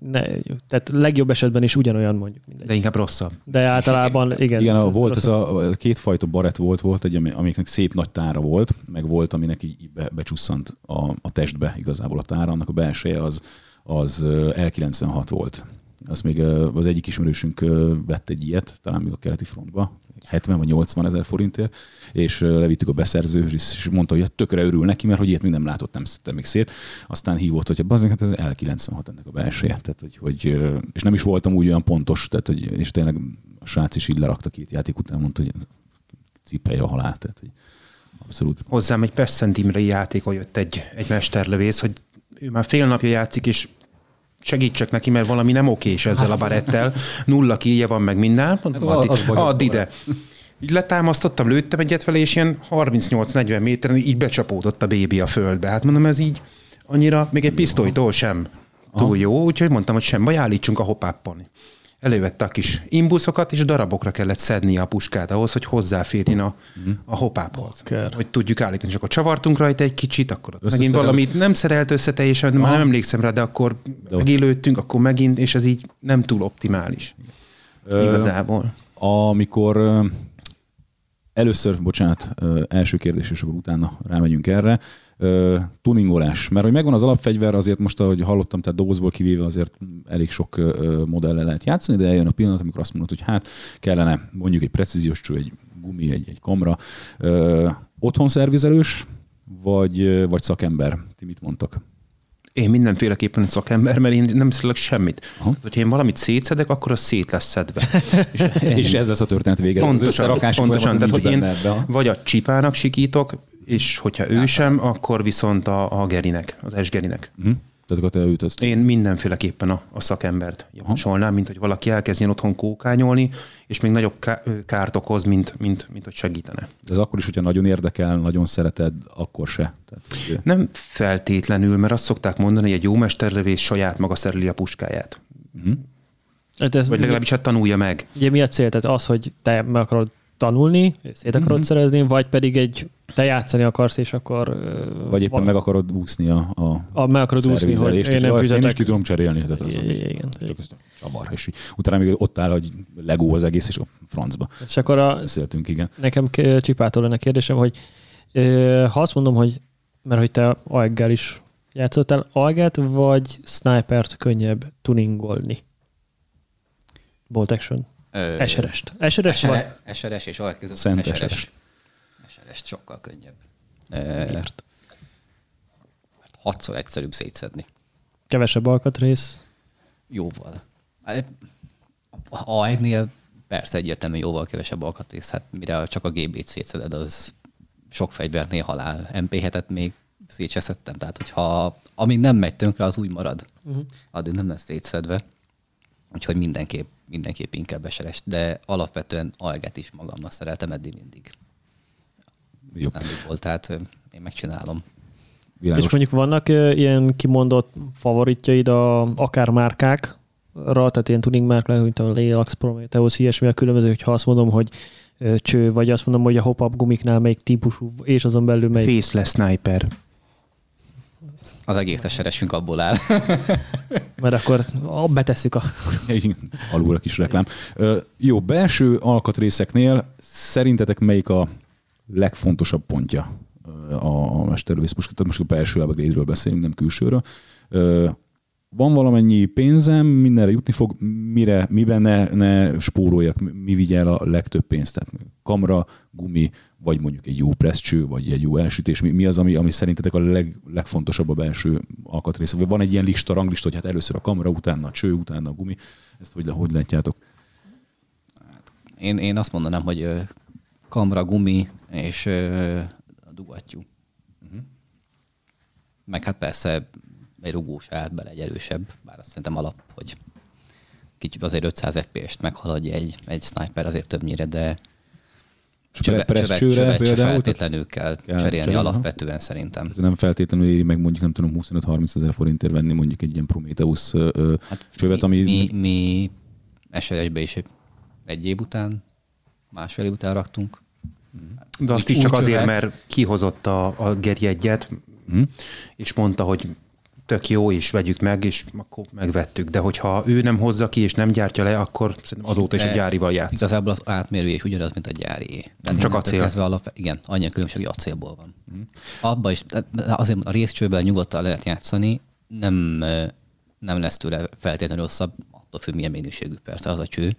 ne, tehát legjobb esetben is ugyanolyan mondjuk. Mindegy. De inkább rosszabb. De általában igen. Igen, a, volt rosszabb. ez a kétfajta barett volt, volt egy, amiknek szép nagy tára volt, meg volt, aminek így be, becsusszant a, a testbe igazából a tára, annak a belseje az, az L96 volt. Azt még az egyik ismerősünk vett egy ilyet, talán még a keleti frontba, 70 vagy 80 ezer forintért, és levittük a beszerző, és mondta, hogy tökre örül neki, mert hogy ilyet még nem látott, nem szedte még szét. Aztán hívott, hogy bazdmeg, hát ez L96 ennek a belseje. Tehát, hogy, hogy, és nem is voltam úgy olyan pontos, tehát, hogy, és tényleg a srác is így lerakta két játék után, mondta, hogy cipelje a halált. Tehát, hogy abszolút. Hozzám egy Pessent Imrei játékon jött egy, egy mesterlövész, hogy ő már fél napja játszik, és segítsek neki, mert valami nem okés ezzel a barettel. Nulla kíje van meg minden. Hát, add, add ide. Így letámasztottam, lőttem egyet vele, és ilyen 38-40 méteren így becsapódott a bébi a földbe. Hát mondom, ez így annyira, még egy pisztolytól sem túl jó, úgyhogy mondtam, hogy sem baj, állítsunk a hopáppon elővette a kis imbuszokat, és darabokra kellett szedni a puskát ahhoz, hogy hozzáférjen a, a hopáphoz. Hogy tudjuk állítani. És akkor csavartunk rajta egy kicsit, akkor ott megint valamit nem szerelt össze teljesen, már nem emlékszem rá, de akkor de megélődtünk, akkor megint, és ez így nem túl optimális. Ö, Igazából. Amikor először, bocsánat, első kérdés, és akkor utána rámegyünk erre tuningolás. Mert hogy megvan az alapfegyver, azért most, ahogy hallottam, tehát dobozból kivéve azért elég sok modellel lehet játszani, de eljön a pillanat, amikor azt mondod, hogy hát kellene mondjuk egy precíziós cső, egy gumi, egy, egy kamra. Otthon szervizelős, vagy, vagy szakember? Ti mit mondtak? Én mindenféleképpen szakember, mert én nem szülök semmit. Tehát, hogyha én valamit szétszedek, akkor az szét lesz szedve. és, [laughs] és ez lesz a történet vége. Pontosan, pontosan. Tehát, hogy én vagy a csipának sikítok, és hogyha ő sem, akkor viszont a, a Gerinek, az S Gerinek. Uh-huh. Tehát akkor te ütözd. Én mindenféleképpen a, a szakembert javasolnám, mint hogy valaki elkezdjen otthon kókányolni, és még nagyobb kárt okoz, mint, mint, mint hogy segítene. De ez akkor is, hogyha nagyon érdekel, nagyon szereted, akkor se. Tehát, hogy... Nem feltétlenül, mert azt szokták mondani, hogy egy jó mesterlövész saját maga szereli a puskáját. Uh-huh. Hát ez Vagy legalábbis hát tanulja meg. Ugye mi a cél? Tehát az, hogy te meg akarod tanulni, szét akarod uh-huh. szerezni, vagy pedig egy te játszani akarsz, és akkor... Vagy éppen meg akarod úszni a, a, a Meg akarod úszni, hogy én nem fizetek. Én is ki tudom cserélni. Tehát az igen. Csak ezt csavar. És utána még ott áll, hogy legó az egész, és a francba. És akkor a, Beszéltünk, igen. Nekem csipától lenne kérdésem, hogy ha azt mondom, hogy mert hogy te AEG-gel is játszottál, AEG-et vagy snipert könnyebb tuningolni? Bolt action. Eserest. Eserest vagy? Eseres és AEG között. Szent eseres ezt sokkal könnyebb. Miért? Mert hatszor egyszerűbb szétszedni. Kevesebb alkatrész? Jóval. A egynél persze egyértelműen jóval kevesebb alkatrész, hát mire csak a GB-t szétszeded, az sok fegyvernél halál. MP7-et még szétseszedtem, tehát hogyha amíg nem megy tönkre, az úgy marad. Uh-huh. Addig nem lesz szétszedve. Úgyhogy mindenképp, mindenképp inkább eserest, de alapvetően alget is magamnak szeretem eddig mindig jó. szándékból, tehát én megcsinálom. Világos. És mondjuk vannak ilyen kimondott favoritjaid a, akár márkákra, tehát ilyen tuning márkák, mint a Lelax, Prometheus, ilyesmi a különböző, hogyha azt mondom, hogy cső, vagy azt mondom, hogy a hop-up gumiknál melyik típusú, és azon belül melyik. Faceless sniper. Az egész eseresünk abból áll. [laughs] Mert akkor betesszük a... [laughs] Alul a kis reklám. Jó, belső alkatrészeknél szerintetek melyik a legfontosabb pontja a mesterlövész puskát. Most a belső upgrade-ről beszélünk, nem külsőről. Van valamennyi pénzem, mindenre jutni fog, mire, miben ne, ne spóroljak, mi vigye el a legtöbb pénzt. Tehát kamera, gumi, vagy mondjuk egy jó presszcső, vagy egy jó elsütés. Mi, mi az, ami, ami szerintetek a leg, legfontosabb a belső alkatrész? Vagy van egy ilyen lista, ranglista, hogy hát először a kamera, utána a cső, utána a gumi. Ezt hogy, hogy látjátok? Hát én, én azt mondanám, hogy kamra, gumi és dugattyú. Uh-huh. Meg hát persze egy rugós állt bele egy erősebb, bár azt szerintem alap, hogy kicsit azért 500 FPS-t meghaladja egy, egy sniper azért többnyire, de csövet, csövet, csövet se feltétlenül kell, kell cserélni cserélni, alapvetően szerintem. Hát nem feltétlenül éri meg mondjuk nem tudom 25-30 ezer forintért venni mondjuk egy ilyen Prometheus hát csövet, ami... Mi, mi SLS-be is egy év után, másfél év után raktunk. De azt is csak azért, mert kihozott a, a Geri egyet, hmm. és mondta, hogy tök jó, és vegyük meg, és akkor megvettük. De hogyha ő nem hozza ki, és nem gyártja le, akkor azóta is a gyárival játszik. Igazából az átmérő és ugyanaz, mint a gyári. Tehát Csak acél. Alap, igen, annyi a különbség, hogy acélból van. Hmm. Abba is, azért a részcsőben nyugodtan lehet játszani, nem, nem lesz tőle feltétlenül rosszabb, attól függ, milyen minőségű persze az a cső.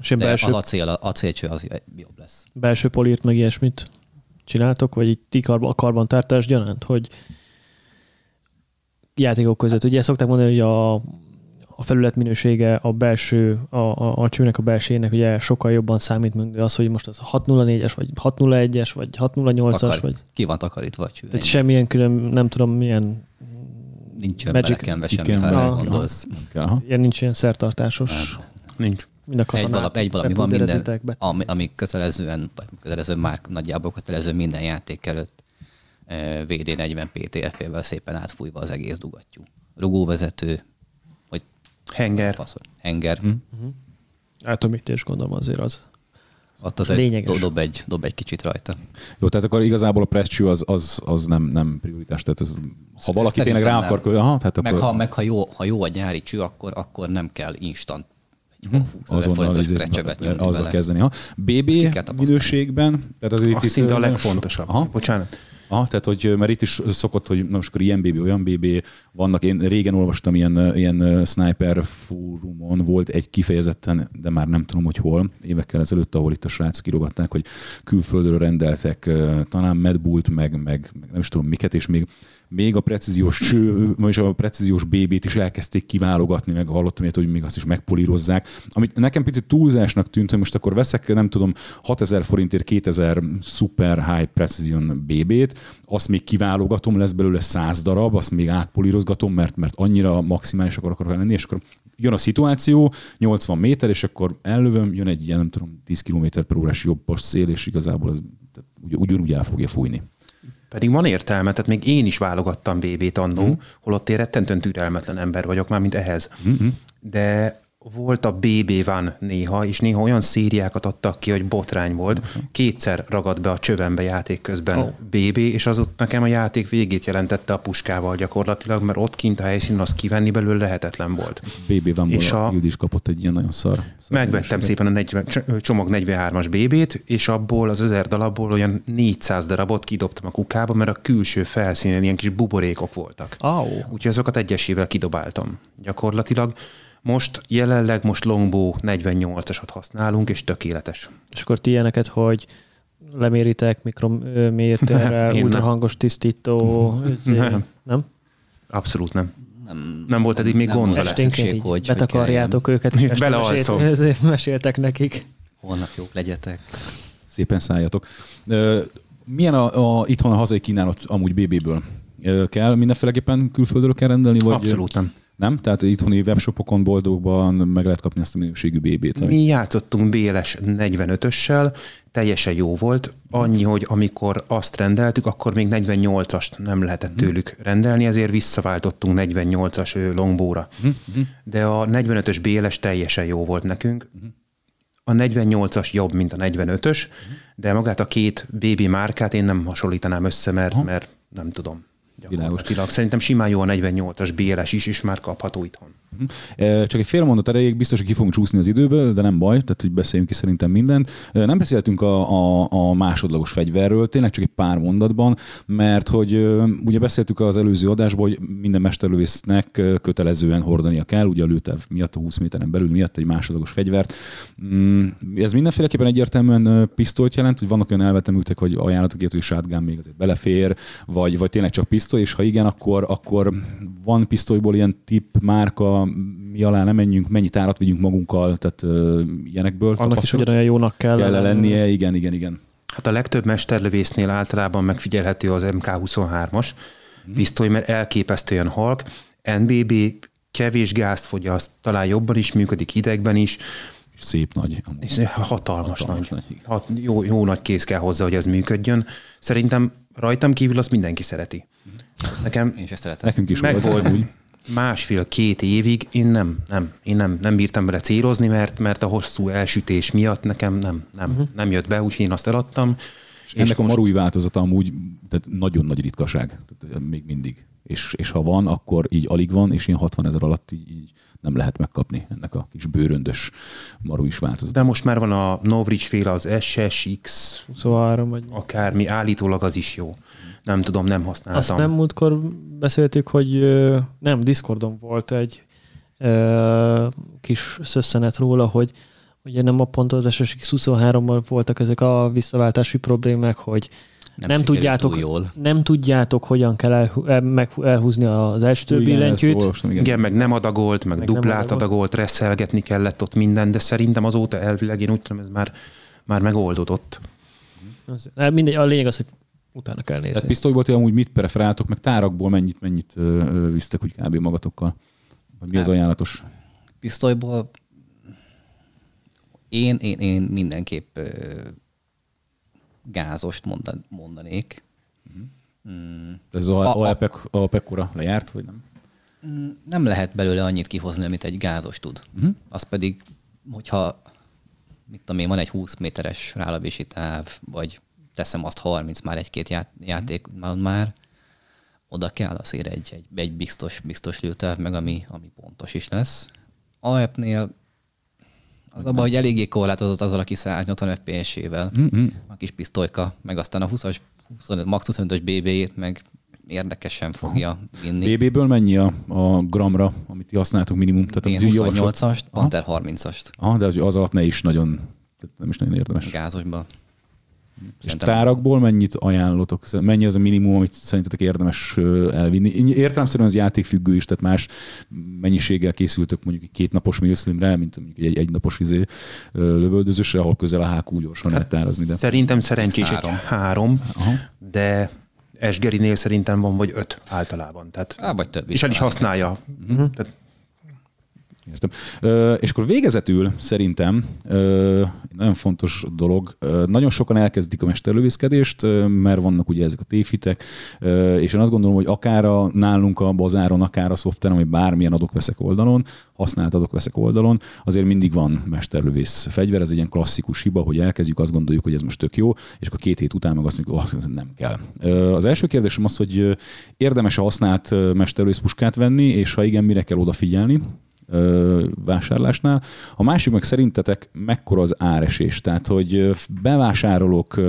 És de belső... az acél, acélcső az jobb lesz. Belső polírt meg ilyesmit csináltok, vagy így ti karban, a karbantartás gyanánt, hogy játékok között. Ugye szokták mondani, hogy a, a felület minősége a belső, a, a, a csőnek a belsének ugye sokkal jobban számít, mint az, hogy most az 601-es, vagy 601-es, vagy 608-as, Takar, vagy... Ki van takarítva a cső. Tehát semmilyen külön, nem tudom milyen Nincs belekenve semmi, ha gondolsz. Ilyen nincs ilyen szertartásos. Nem. Nincs. Mind a egy, valami, egy valami van minden, ami, ami kötelezően, vagy kötelező már nagyjából kötelező minden játék előtt VD40 PTF-ével szépen átfújva az egész dugattyú. Rugóvezető, hogy henger. Passzol. Henger. Mm. Átomítés gondolom azért az. Ott az egy, dob, egy, dob egy kicsit rajta. Jó, tehát akkor igazából a presscső az, az, az nem, nem prioritás. Tehát ez, ha valaki tényleg rá akar kölni, aha, tehát meg, akkor... ha, meg ha, jó, ha jó a nyári cső, akkor, akkor nem kell instant egy hmm. forintos precsövet nyomni Azzal vele. kezdeni. Ha. BB minőségben, tehát azért itt, itt szinte a legfontosabb. Aha. Bocsánat. Aha, tehát hogy, mert itt is szokott, hogy na most akkor ilyen BB, olyan BB vannak. Én régen olvastam ilyen, ilyen sniper fórumon, volt egy kifejezetten, de már nem tudom, hogy hol, évekkel ezelőtt, ahol itt a srácok írogatták, hogy külföldről rendeltek talán Medbult, meg, meg, meg nem is tudom miket, és még még a precíziós cső, vagyis a precíziós BB-t is elkezdték kiválogatni, meg hallottam ilyet, hogy még azt is megpolírozzák. Amit nekem picit túlzásnak tűnt, hogy most akkor veszek, nem tudom, 6000 forintért 2000 super high precision BB-t, azt még kiválogatom, lesz belőle 100 darab, azt még átpolírozgatom, mert, mert annyira maximális akarok lenni, és akkor jön a szituáció, 80 méter, és akkor ellövöm, jön egy ilyen, nem tudom, 10 km per órás jobbos szél, és igazából az ugyanúgy el fogja fújni. Pedig van értelme, tehát még én is válogattam BB-t annó, mm. holott én rettentően türelmetlen ember vagyok már, mint ehhez. Mm-hmm. De volt a BB van néha, és néha olyan szériákat adtak ki, hogy botrány volt. Uh-huh. Kétszer ragadt be a csövembe játék közben oh. BB, és az ott nekem a játék végét jelentette a puskával gyakorlatilag, mert ott kint a helyszínen az kivenni belőle lehetetlen volt. BB van és a, is kapott egy ilyen nagyon szar. szar megvettem szépen a 40, csomag 43-as BB-t, és abból az 1000 darabból olyan 400 darabot kidobtam a kukába, mert a külső felszínen ilyen kis buborékok voltak. Oh. Úgyhogy azokat egyesével kidobáltam. Gyakorlatilag most jelenleg most Longbow 48-asat használunk, és tökéletes. És akkor ti ilyeneket, hogy leméritek mikrométerrel, ultrahangos tisztító? nem. nem? Abszolút nem. Nem, nem volt eddig még nem gond vele. Szükség, hogy betakarjátok hogy őket, és belealszom. Mesélt, meséltek nekik. Holnap jók legyetek. Szépen szálljatok. Milyen a, a, itthon a hazai kínálat amúgy BB-ből? Kell mindenféleképpen külföldről kell rendelni? Vagy... Abszolút nem. Nem? Tehát itthoni webshopokon boldogban meg lehet kapni ezt a minőségű BB-t. Mi játszottunk BLS 45-össel, teljesen jó volt. Annyi, hogy amikor azt rendeltük, akkor még 48-ast nem lehetett mhm. tőlük rendelni, ezért visszaváltottunk 48-as longbóra. Mhm. De a 45-ös BLS teljesen jó volt nekünk. Mhm. A 48-as jobb, mint a 45-ös, de magát a két BB márkát én nem hasonlítanám össze, mert, mert nem tudom. Világos. Szerintem simán jó a 48-as BLS is, és már kapható itthon. Csak egy fél mondat erejéig biztos, hogy ki fogunk csúszni az időből, de nem baj, tehát hogy beszéljünk ki szerintem mindent. Nem beszéltünk a, a, a másodlagos fegyverről, tényleg csak egy pár mondatban, mert hogy ugye beszéltük az előző adásban, hogy minden mesterlövésznek kötelezően hordania kell, ugye a lőtev miatt, a 20 méteren belül miatt egy másodlagos fegyvert. Mm, ez mindenféleképpen egyértelműen pisztolyt jelent, hogy vannak olyan elvetemültek, hogy ajánlatok ilyet, hogy shotgun még azért belefér, vagy, vagy tényleg csak pisztoly, és ha igen, akkor, akkor van pisztolyból ilyen tip, márka, mi alá nem menjünk, mennyit árat vigyünk magunkkal, tehát uh, ilyenekből. Annak is ugyanolyan jónak kell, kell lennie, igen, igen, igen. Hát a legtöbb mesterlövésznél általában megfigyelhető az MK23-as pisztoly, mert elképesztően halk. NBB kevés gázt fogyaszt, talán jobban is működik hidegben is, És szép nagy. amúgy. és hatalmas, Hatalmas nagy. nagy. Hat, jó, jó nagy kéz kell hozzá, hogy ez működjön. Szerintem rajtam kívül azt mindenki szereti. Nekem Én se szeretem. Nekünk is meg volt. volt másfél-két évig, én nem, nem, én nem, nem bírtam bele célozni, mert, mert a hosszú elsütés miatt nekem nem, nem, uh-huh. nem jött be, úgyhogy én azt eladtam. És ennek a marúj változata amúgy tehát nagyon nagy ritkaság, tehát még mindig. És, és ha van, akkor így alig van, és ilyen 60 ezer alatt így, így nem lehet megkapni ennek a kis bőröndös marúis változata. De most már van a Novrics féle, az SSX, 23 vagy... akármi, állítólag az is jó. Nem tudom, nem használtam. Azt nem múltkor beszéltük, hogy nem, Discordon volt egy ö, kis szösszenet róla, hogy ugye nem a pont az SSX 23-mal voltak ezek a visszaváltási problémák, hogy nem, nem tudjátok, jól. nem tudjátok, hogyan kell elhú, el, meg, elhúzni az első billentyűt. olvastam, igen. Igen, meg nem adagolt, meg, Meg duplát adagolt. adagolt, reszelgetni kellett ott minden, de szerintem azóta elvileg én úgy tudom, ez már, már megoldódott. Az- hát Mindegy, a lényeg az, hogy utána kell nézni. Tehát pisztolyból ti amúgy mit preferáltok, meg tárakból mennyit, mennyit ö, visztek úgy kb. magatokkal? Vagy mi az ajánlatos? Pisztolyból én, én, én mindenképp gázost mondan, mondanék. Mm, Ez az a- APEC, APEC-kora lejárt, vagy nem? mm, nem lehet belőle annyit kihozni, amit egy gázos tud. Uh-huh. Az pedig, hogyha mit tudom én, van egy 20 méteres rálövési táv, vagy teszem azt 30 már egy-két ját, játék már, oda kell azért egy, egy, egy biztos, biztos lőtáv, meg ami, ami pontos is lesz. AEP-nél az abban, hogy eléggé korlátozott azzal a kis 180 FPS-ével, Mm-hmm. a kis pisztolyka, meg aztán a 20-as, 25, max 25-ös BB-jét meg érdekesen fogja vinni. BB-ből mennyi a, a gramra, amit ti használtok minimum? Tehát Én a javaslat- 28-ast, Panther 30-ast Aha, de az alatt ne is nagyon, nem is nagyon érdemes. Gázosba. És Szerintem- tárakból mennyit ajánlotok? Mennyi az a minimum, amit szerintetek érdemes elvinni? Értelemszerűen az játékfüggő is, tehát más mennyiséggel készültök mondjuk egy kétnapos milslimre, mint mondjuk egy egynapos izé, lövöldözősre, ahol közel a hákú gyorsan lehet tárazni. De... Szerintem szerencsés Három. egy három, Aha. de Esgerinél szerintem van vagy öt általában. Tehát, Á, vagy több is és el is használja. Uh-huh. Tehát Értem. Ö, és akkor végezetül szerintem ö, nagyon fontos dolog, ö, nagyon sokan elkezdik a mesterlövészkedést, ö, mert vannak ugye ezek a téfitek, ö, és én azt gondolom, hogy akár a, nálunk a bazáron, akár a szoftveren, vagy bármilyen adok-veszek oldalon, használt adok-veszek oldalon, azért mindig van mesterlövész fegyver, ez egy ilyen klasszikus hiba, hogy elkezdjük, azt gondoljuk, hogy ez most tök jó, és akkor két hét után meg azt mondjuk, hogy oh, nem kell. Ö, Az első kérdésem az, hogy ö, érdemes a használt mesterlövész puskát venni, és ha igen, mire kell odafigyelni, vásárlásnál. A másik meg szerintetek mekkora az áresés? Tehát, hogy bevásárolok,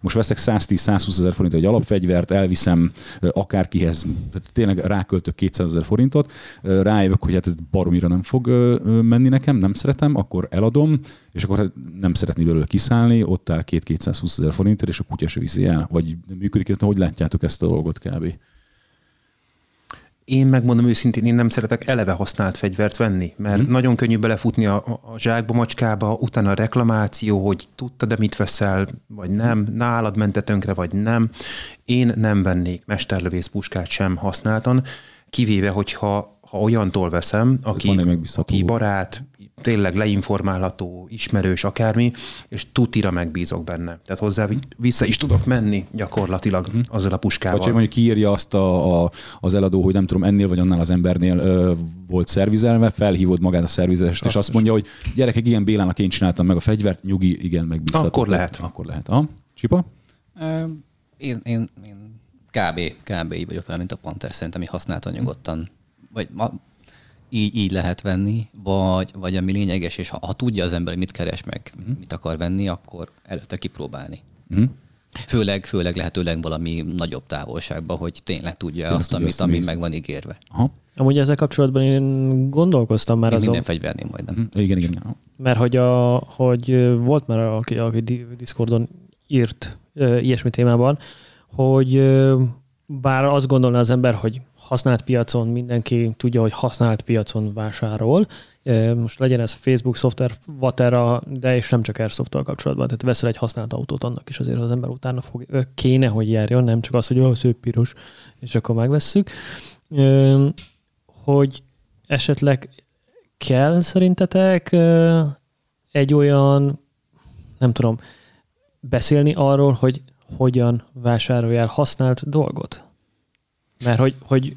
most veszek 110-120 ezer forint egy alapfegyvert, elviszem akárkihez, tényleg ráköltök 200 ezer forintot, rájövök, hogy hát ez baromira nem fog menni nekem, nem szeretem, akkor eladom, és akkor hát nem szeretné belőle kiszállni, ott áll két 220 ezer forintért, és a kutya se viszi el. Vagy működik, hogy látjátok ezt a dolgot kb? Én megmondom őszintén, én nem szeretek eleve használt fegyvert venni, mert hmm. nagyon könnyű belefutni a, a zsákba, macskába, utána a reklamáció, hogy tudtad-e mit veszel, vagy nem, nálad mente tönkre, vagy nem. Én nem vennék mesterlövész puskát sem használtan, kivéve, hogyha ha olyantól veszem, aki, aki barát, tényleg leinformálható, ismerős, akármi, és tutira megbízok benne. Tehát hozzá vissza is tudok menni gyakorlatilag azzal a puskával. Vagy hogy mondjuk kiírja azt a, a, az eladó, hogy nem tudom, ennél vagy annál az embernél ö, volt szervizelve, felhívod magát a szervizest, és azt mondja, hogy gyerekek, igen, Bélának én csináltam meg a fegyvert, nyugi, igen, megbízható. Akkor lehet. Akkor lehet. Aha. Csipa? Ö, Én, én, én kb, kb így vagyok vele, mint a Panther, szerintem így használtan nyugodtan, vagy ma, így, így lehet venni, vagy, vagy ami lényeges, és ha, ha tudja az ember, hogy mit keres meg, mit akar venni, akkor előtte kipróbálni. Mhm. Főleg, főleg lehetőleg valami nagyobb távolságban, hogy tényleg tudja azt, tudja amit, azt, ami meg van ígérve. Aha. Amúgy ezzel kapcsolatban én gondolkoztam már Én azon, minden fegyvernél majdnem. Mhm. Igen, igen. igen. mert hogy, a, hogy volt már, aki, aki Di- Discordon írt ö, ilyesmi témában, hogy bár azt gondolná az ember, hogy használt piacon mindenki tudja, hogy használt piacon vásárol. Most legyen ez Facebook szoftver, Vatera, de és nem csak airsoft kapcsolatban. Tehát veszel egy használt autót, annak is azért az ember utána fog, kéne, hogy járjon, nem csak az, hogy oh, szép piros, és akkor megvesszük. Hogy esetleg kell szerintetek egy olyan, nem tudom, beszélni arról, hogy hogyan vásároljál használt dolgot? Mert hogy, hogy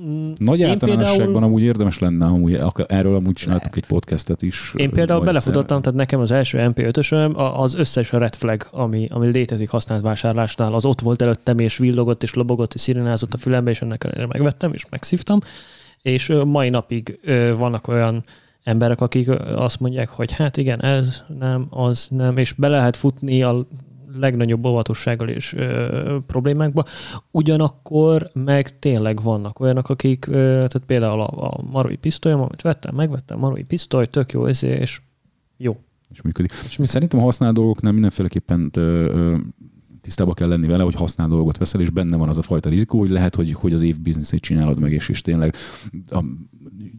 mm, nagy általánosságban például... amúgy érdemes lenne, amúgy, erről amúgy csináltuk egy podcastet is. Én például belefutottam, tehát nekem az első MP5-ösöm, az összes red flag, ami, ami létezik használt vásárlásnál, az ott volt előttem, és villogott, és lobogott, és szirenázott a fülembe, és ennek megvettem, és megszívtam. És mai napig vannak olyan emberek, akik azt mondják, hogy hát igen, ez nem, az nem, és be lehet futni a legnagyobb óvatossággal és ö, problémákba. Ugyanakkor meg tényleg vannak olyanok, akik, ö, tehát például a, a marói pisztolyom, amit vettem, megvettem, marói pisztoly, tök jó, és jó. És működik. És mi szerintem a használt dolgoknál mindenféleképpen ö, ö, tisztában kell lenni vele, hogy használ dolgot veszel, és benne van az a fajta rizikó, hogy lehet, hogy, hogy az év bizniszét csinálod meg, és, és tényleg a,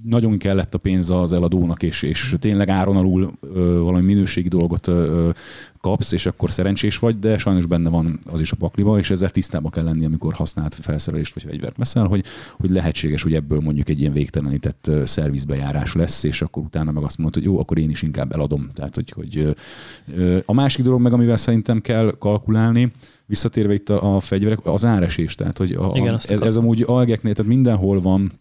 nagyon kellett a pénz az eladónak, és, és tényleg áron alul ö, valami minőségi dolgot ö, kapsz, és akkor szerencsés vagy, de sajnos benne van az is a pakliba, és ezzel tisztában kell lenni, amikor használt felszerelést vagy fegyvert veszel, hogy, hogy lehetséges, hogy ebből mondjuk egy ilyen végtelenített szervizbejárás lesz, és akkor utána meg azt mondod, hogy jó, akkor én is inkább eladom. Tehát, hogy, hogy a másik dolog meg, amivel szerintem kell kalkulálni, visszatérve itt a, a fegyverek, az áresés. Tehát, hogy a, Igen, ez, ez amúgy algeknél, tehát mindenhol van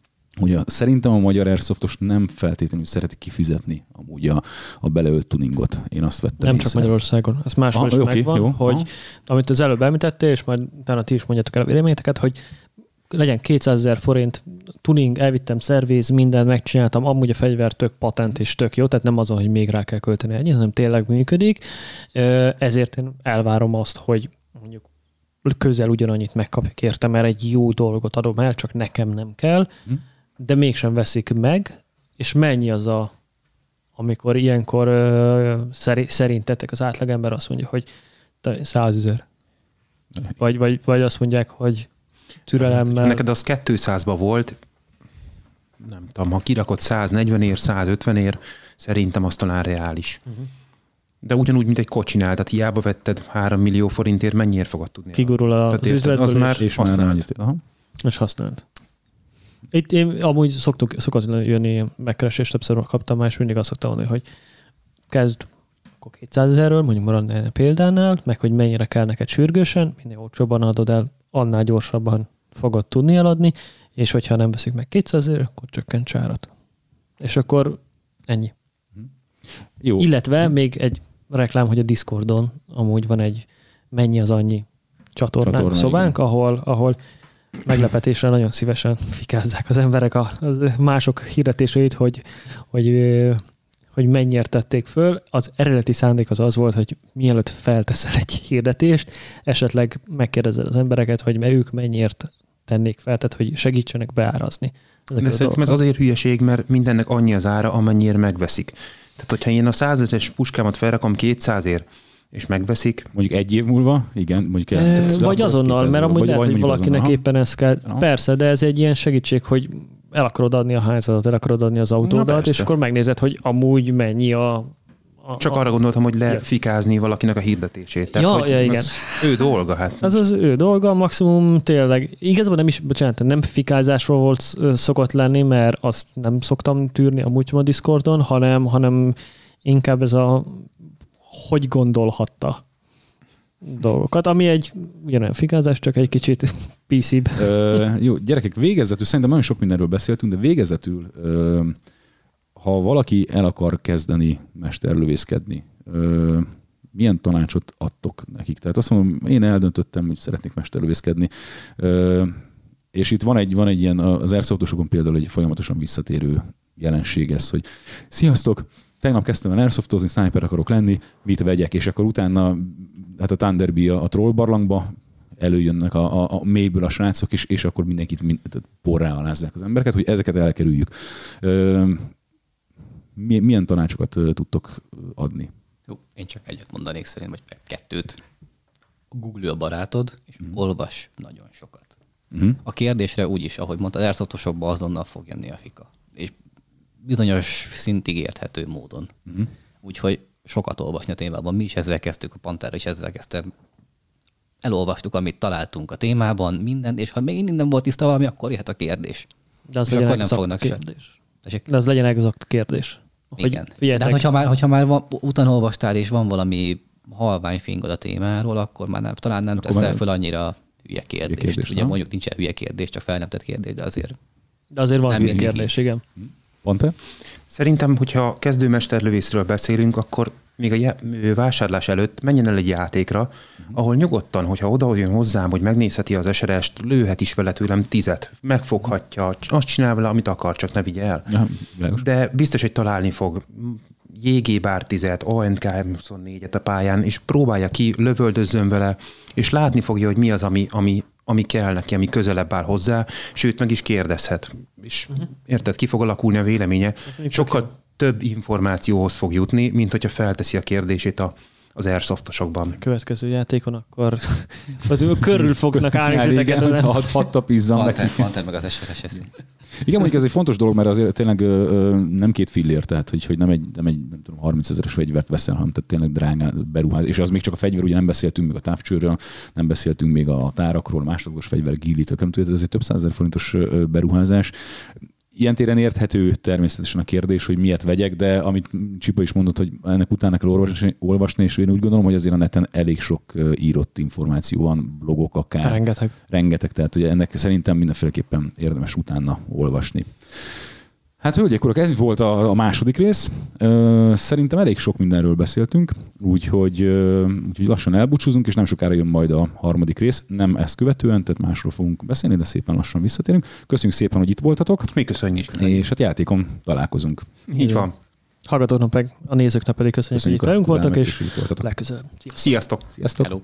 Ugye szerintem a magyar Airsoftos nem feltétlenül szereti kifizetni amúgy a, a beleölt tuningot. Én azt vettem Nem észre. csak Magyarországon. Ez máshol ah, is okay, megvan, jó, hogy aha. amit az előbb említettél, és majd utána ti is mondjátok el a véleményeteket, hogy legyen 200 ezer forint tuning, elvittem szerviz, mindent megcsináltam, amúgy a fegyver tök patent és tök jó, tehát nem azon, hogy még rá kell költeni ennyi, hanem tényleg működik. Ezért én elvárom azt, hogy mondjuk közel ugyanannyit megkapjuk érte, mert egy jó dolgot adom el, csak nekem nem kell. Hm de mégsem veszik meg, és mennyi az a, amikor ilyenkor uh, szerintetek az átlagember azt mondja, hogy százezer. Vagy, vagy, vagy azt mondják, hogy türelemmel. Neked az 200-ba volt, nem tudom, ha kirakott 140 ér, 150 ér, szerintem az talán reális. Uh-huh. De ugyanúgy, mint egy kocsinál, tehát hiába vetted 3 millió forintért, mennyiért fogod tudni? Kigurul a, az üzletből, az már és használt. És használt. Itt én amúgy szoktuk, szokott jönni megkeresést, többször kaptam már, és mindig azt szoktam mondani, hogy kezd akkor 200 ezerről, mondjuk maradni a példánál, meg hogy mennyire kell neked sürgősen, minél olcsóbban adod el, annál gyorsabban fogod tudni eladni, és hogyha nem veszik meg 200 ezer, akkor csökkent csárat. És akkor ennyi. Jó. Illetve még egy reklám, hogy a Discordon amúgy van egy mennyi az annyi csatornánk, Csatorna, szobánk, ahol, ahol meglepetésre nagyon szívesen fikázzák az emberek a, a mások hirdetéseit, hogy, hogy, hogy mennyire tették föl. Az eredeti szándék az az volt, hogy mielőtt felteszel egy hirdetést, esetleg megkérdezed az embereket, hogy ők mennyiért tennék fel, tehát hogy segítsenek beárazni. De szerintem ez azért hülyeség, mert mindennek annyi az ára, amennyire megveszik. Tehát, hogyha én a 100 puskámat felrakom 200ért, és megveszik. Mondjuk egy év múlva, igen. Mondjuk e, vagy azonnal, mert amúgy lehet, hogy valakinek azonnal. éppen ez kell. Aha. Persze, de ez egy ilyen segítség, hogy el akarod adni a házadat, el akarod adni az autódat, és akkor megnézed, hogy amúgy mennyi a, a Csak arra gondoltam, hogy lefikázni ja. valakinek a hirdetését. Tehát, ja, hogy ja, igen. ő dolga. Hát az az ő dolga, maximum tényleg. Igazából nem is, bocsánat, nem fikázásról volt szokott lenni, mert azt nem szoktam tűrni amúgy a Discordon, hanem, hanem inkább ez a hogy gondolhatta dolgokat, ami egy ugyanolyan fikázás, csak egy kicsit pc jó, gyerekek, végezetül, szerintem nagyon sok mindenről beszéltünk, de végezetül, ö, ha valaki el akar kezdeni mesterlövészkedni, ö, milyen tanácsot adtok nekik? Tehát azt mondom, én eldöntöttem, hogy szeretnék mesterlövészkedni, ö, és itt van egy, van egy ilyen, az airsoftosokon például egy folyamatosan visszatérő jelenség ez, hogy sziasztok, tegnap kezdtem el airsoftozni, sniper akarok lenni, mit vegyek, és akkor utána hát a Thunderbee a, a trollbarlangba előjönnek a, a, a mélyből a srácok, és, és akkor mindenkit mind, porrá alázzák az embereket, hogy ezeket elkerüljük. Ö, milyen tanácsokat tudtok adni? Jó, én csak egyet mondanék szerint, vagy kettőt. Google a barátod, és mm. olvas nagyon sokat. Uh-huh. A kérdésre úgyis, ahogy mondta, az airsoftosokba azonnal fog jönni a fika. És bizonyos szintig érthető módon. Uh-huh. Úgyhogy sokat olvasni a témában. Mi is ezzel kezdtük, a Pantera is ezzel kezdtem. Elolvastuk, amit találtunk a témában, mindent, és ha még minden volt tiszta valami, akkor jöhet a kérdés. De az és akkor nem fognak kérdés. Se. De az legyen exakt kérdés. Hogy Igen. Figyeljetek. De hát, hogyha már, hogyha már van, utána olvastál, és van valami halvány fingod a témáról, akkor már nem, talán nem akkor teszel már... föl annyira hülye kérdést. Hülye kérdés, Ugye mondjuk nincsen hülye kérdés, csak fel nem tett kérdés, de azért. De azért van hülye kérdés, igen. Pont te? Szerintem, hogyha kezdőmesterlövészről beszélünk, akkor még a vásárlás előtt menjen el egy játékra, uh-huh. ahol nyugodtan, hogyha oda jön hozzám, hogy megnézheti az SRS-t, lőhet is vele tőlem tizet, megfoghatja, azt csinál vele, amit akar, csak ne vigye el. Ja, De biztos, hogy találni fog JG bár 10 ONK 24-et a pályán, és próbálja ki, lövöldözzön vele, és látni fogja, hogy mi az, ami, ami, ami kell neki, ami közelebb áll hozzá, sőt, meg is kérdezhet. És uh-huh. érted, ki fog alakulni a véleménye. Sokkal több információhoz fog jutni, mint hogyha felteszi a kérdését a, az airsoftosokban. A következő játékon akkor [laughs] az körül fognak állni titeket. Hat, hat tapizzam neki. Panther meg az SRS eszi. Igen, mondjuk ez egy fontos dolog, mert azért tényleg ö, ö, nem két fillér, tehát hogy, hogy nem egy, nem egy nem tudom, 30 ezeres fegyvert veszel, hanem tehát tényleg drága beruház. És az még csak a fegyver, ugye nem beszéltünk még a távcsőről, nem beszéltünk még a tárakról, másodlagos fegyver, gillitől, nem tudod, ez egy több százezer forintos beruházás ilyen téren érthető természetesen a kérdés, hogy miért vegyek, de amit Csipa is mondott, hogy ennek utána kell olvasni, olvasni, és én úgy gondolom, hogy azért a neten elég sok írott információ van, blogok akár. Rengeteg. Rengeteg, tehát ugye ennek szerintem mindenféleképpen érdemes utána olvasni. Hát hölgyek, urak, ez volt a, a második rész. Szerintem elég sok mindenről beszéltünk, úgyhogy, úgyhogy lassan elbúcsúzunk, és nem sokára jön majd a harmadik rész. Nem ezt követően, tehát másról fogunk beszélni, de szépen lassan visszatérünk. Köszönjük szépen, hogy itt voltatok. Mi köszönjük. És hát játékon találkozunk. Így van. Hallgatóknak meg, a nézőknek pedig köszönjük, köszönjük hogy itt velünk voltak, és, és legközelebb. Sziasztok. Sziasztok. Hello.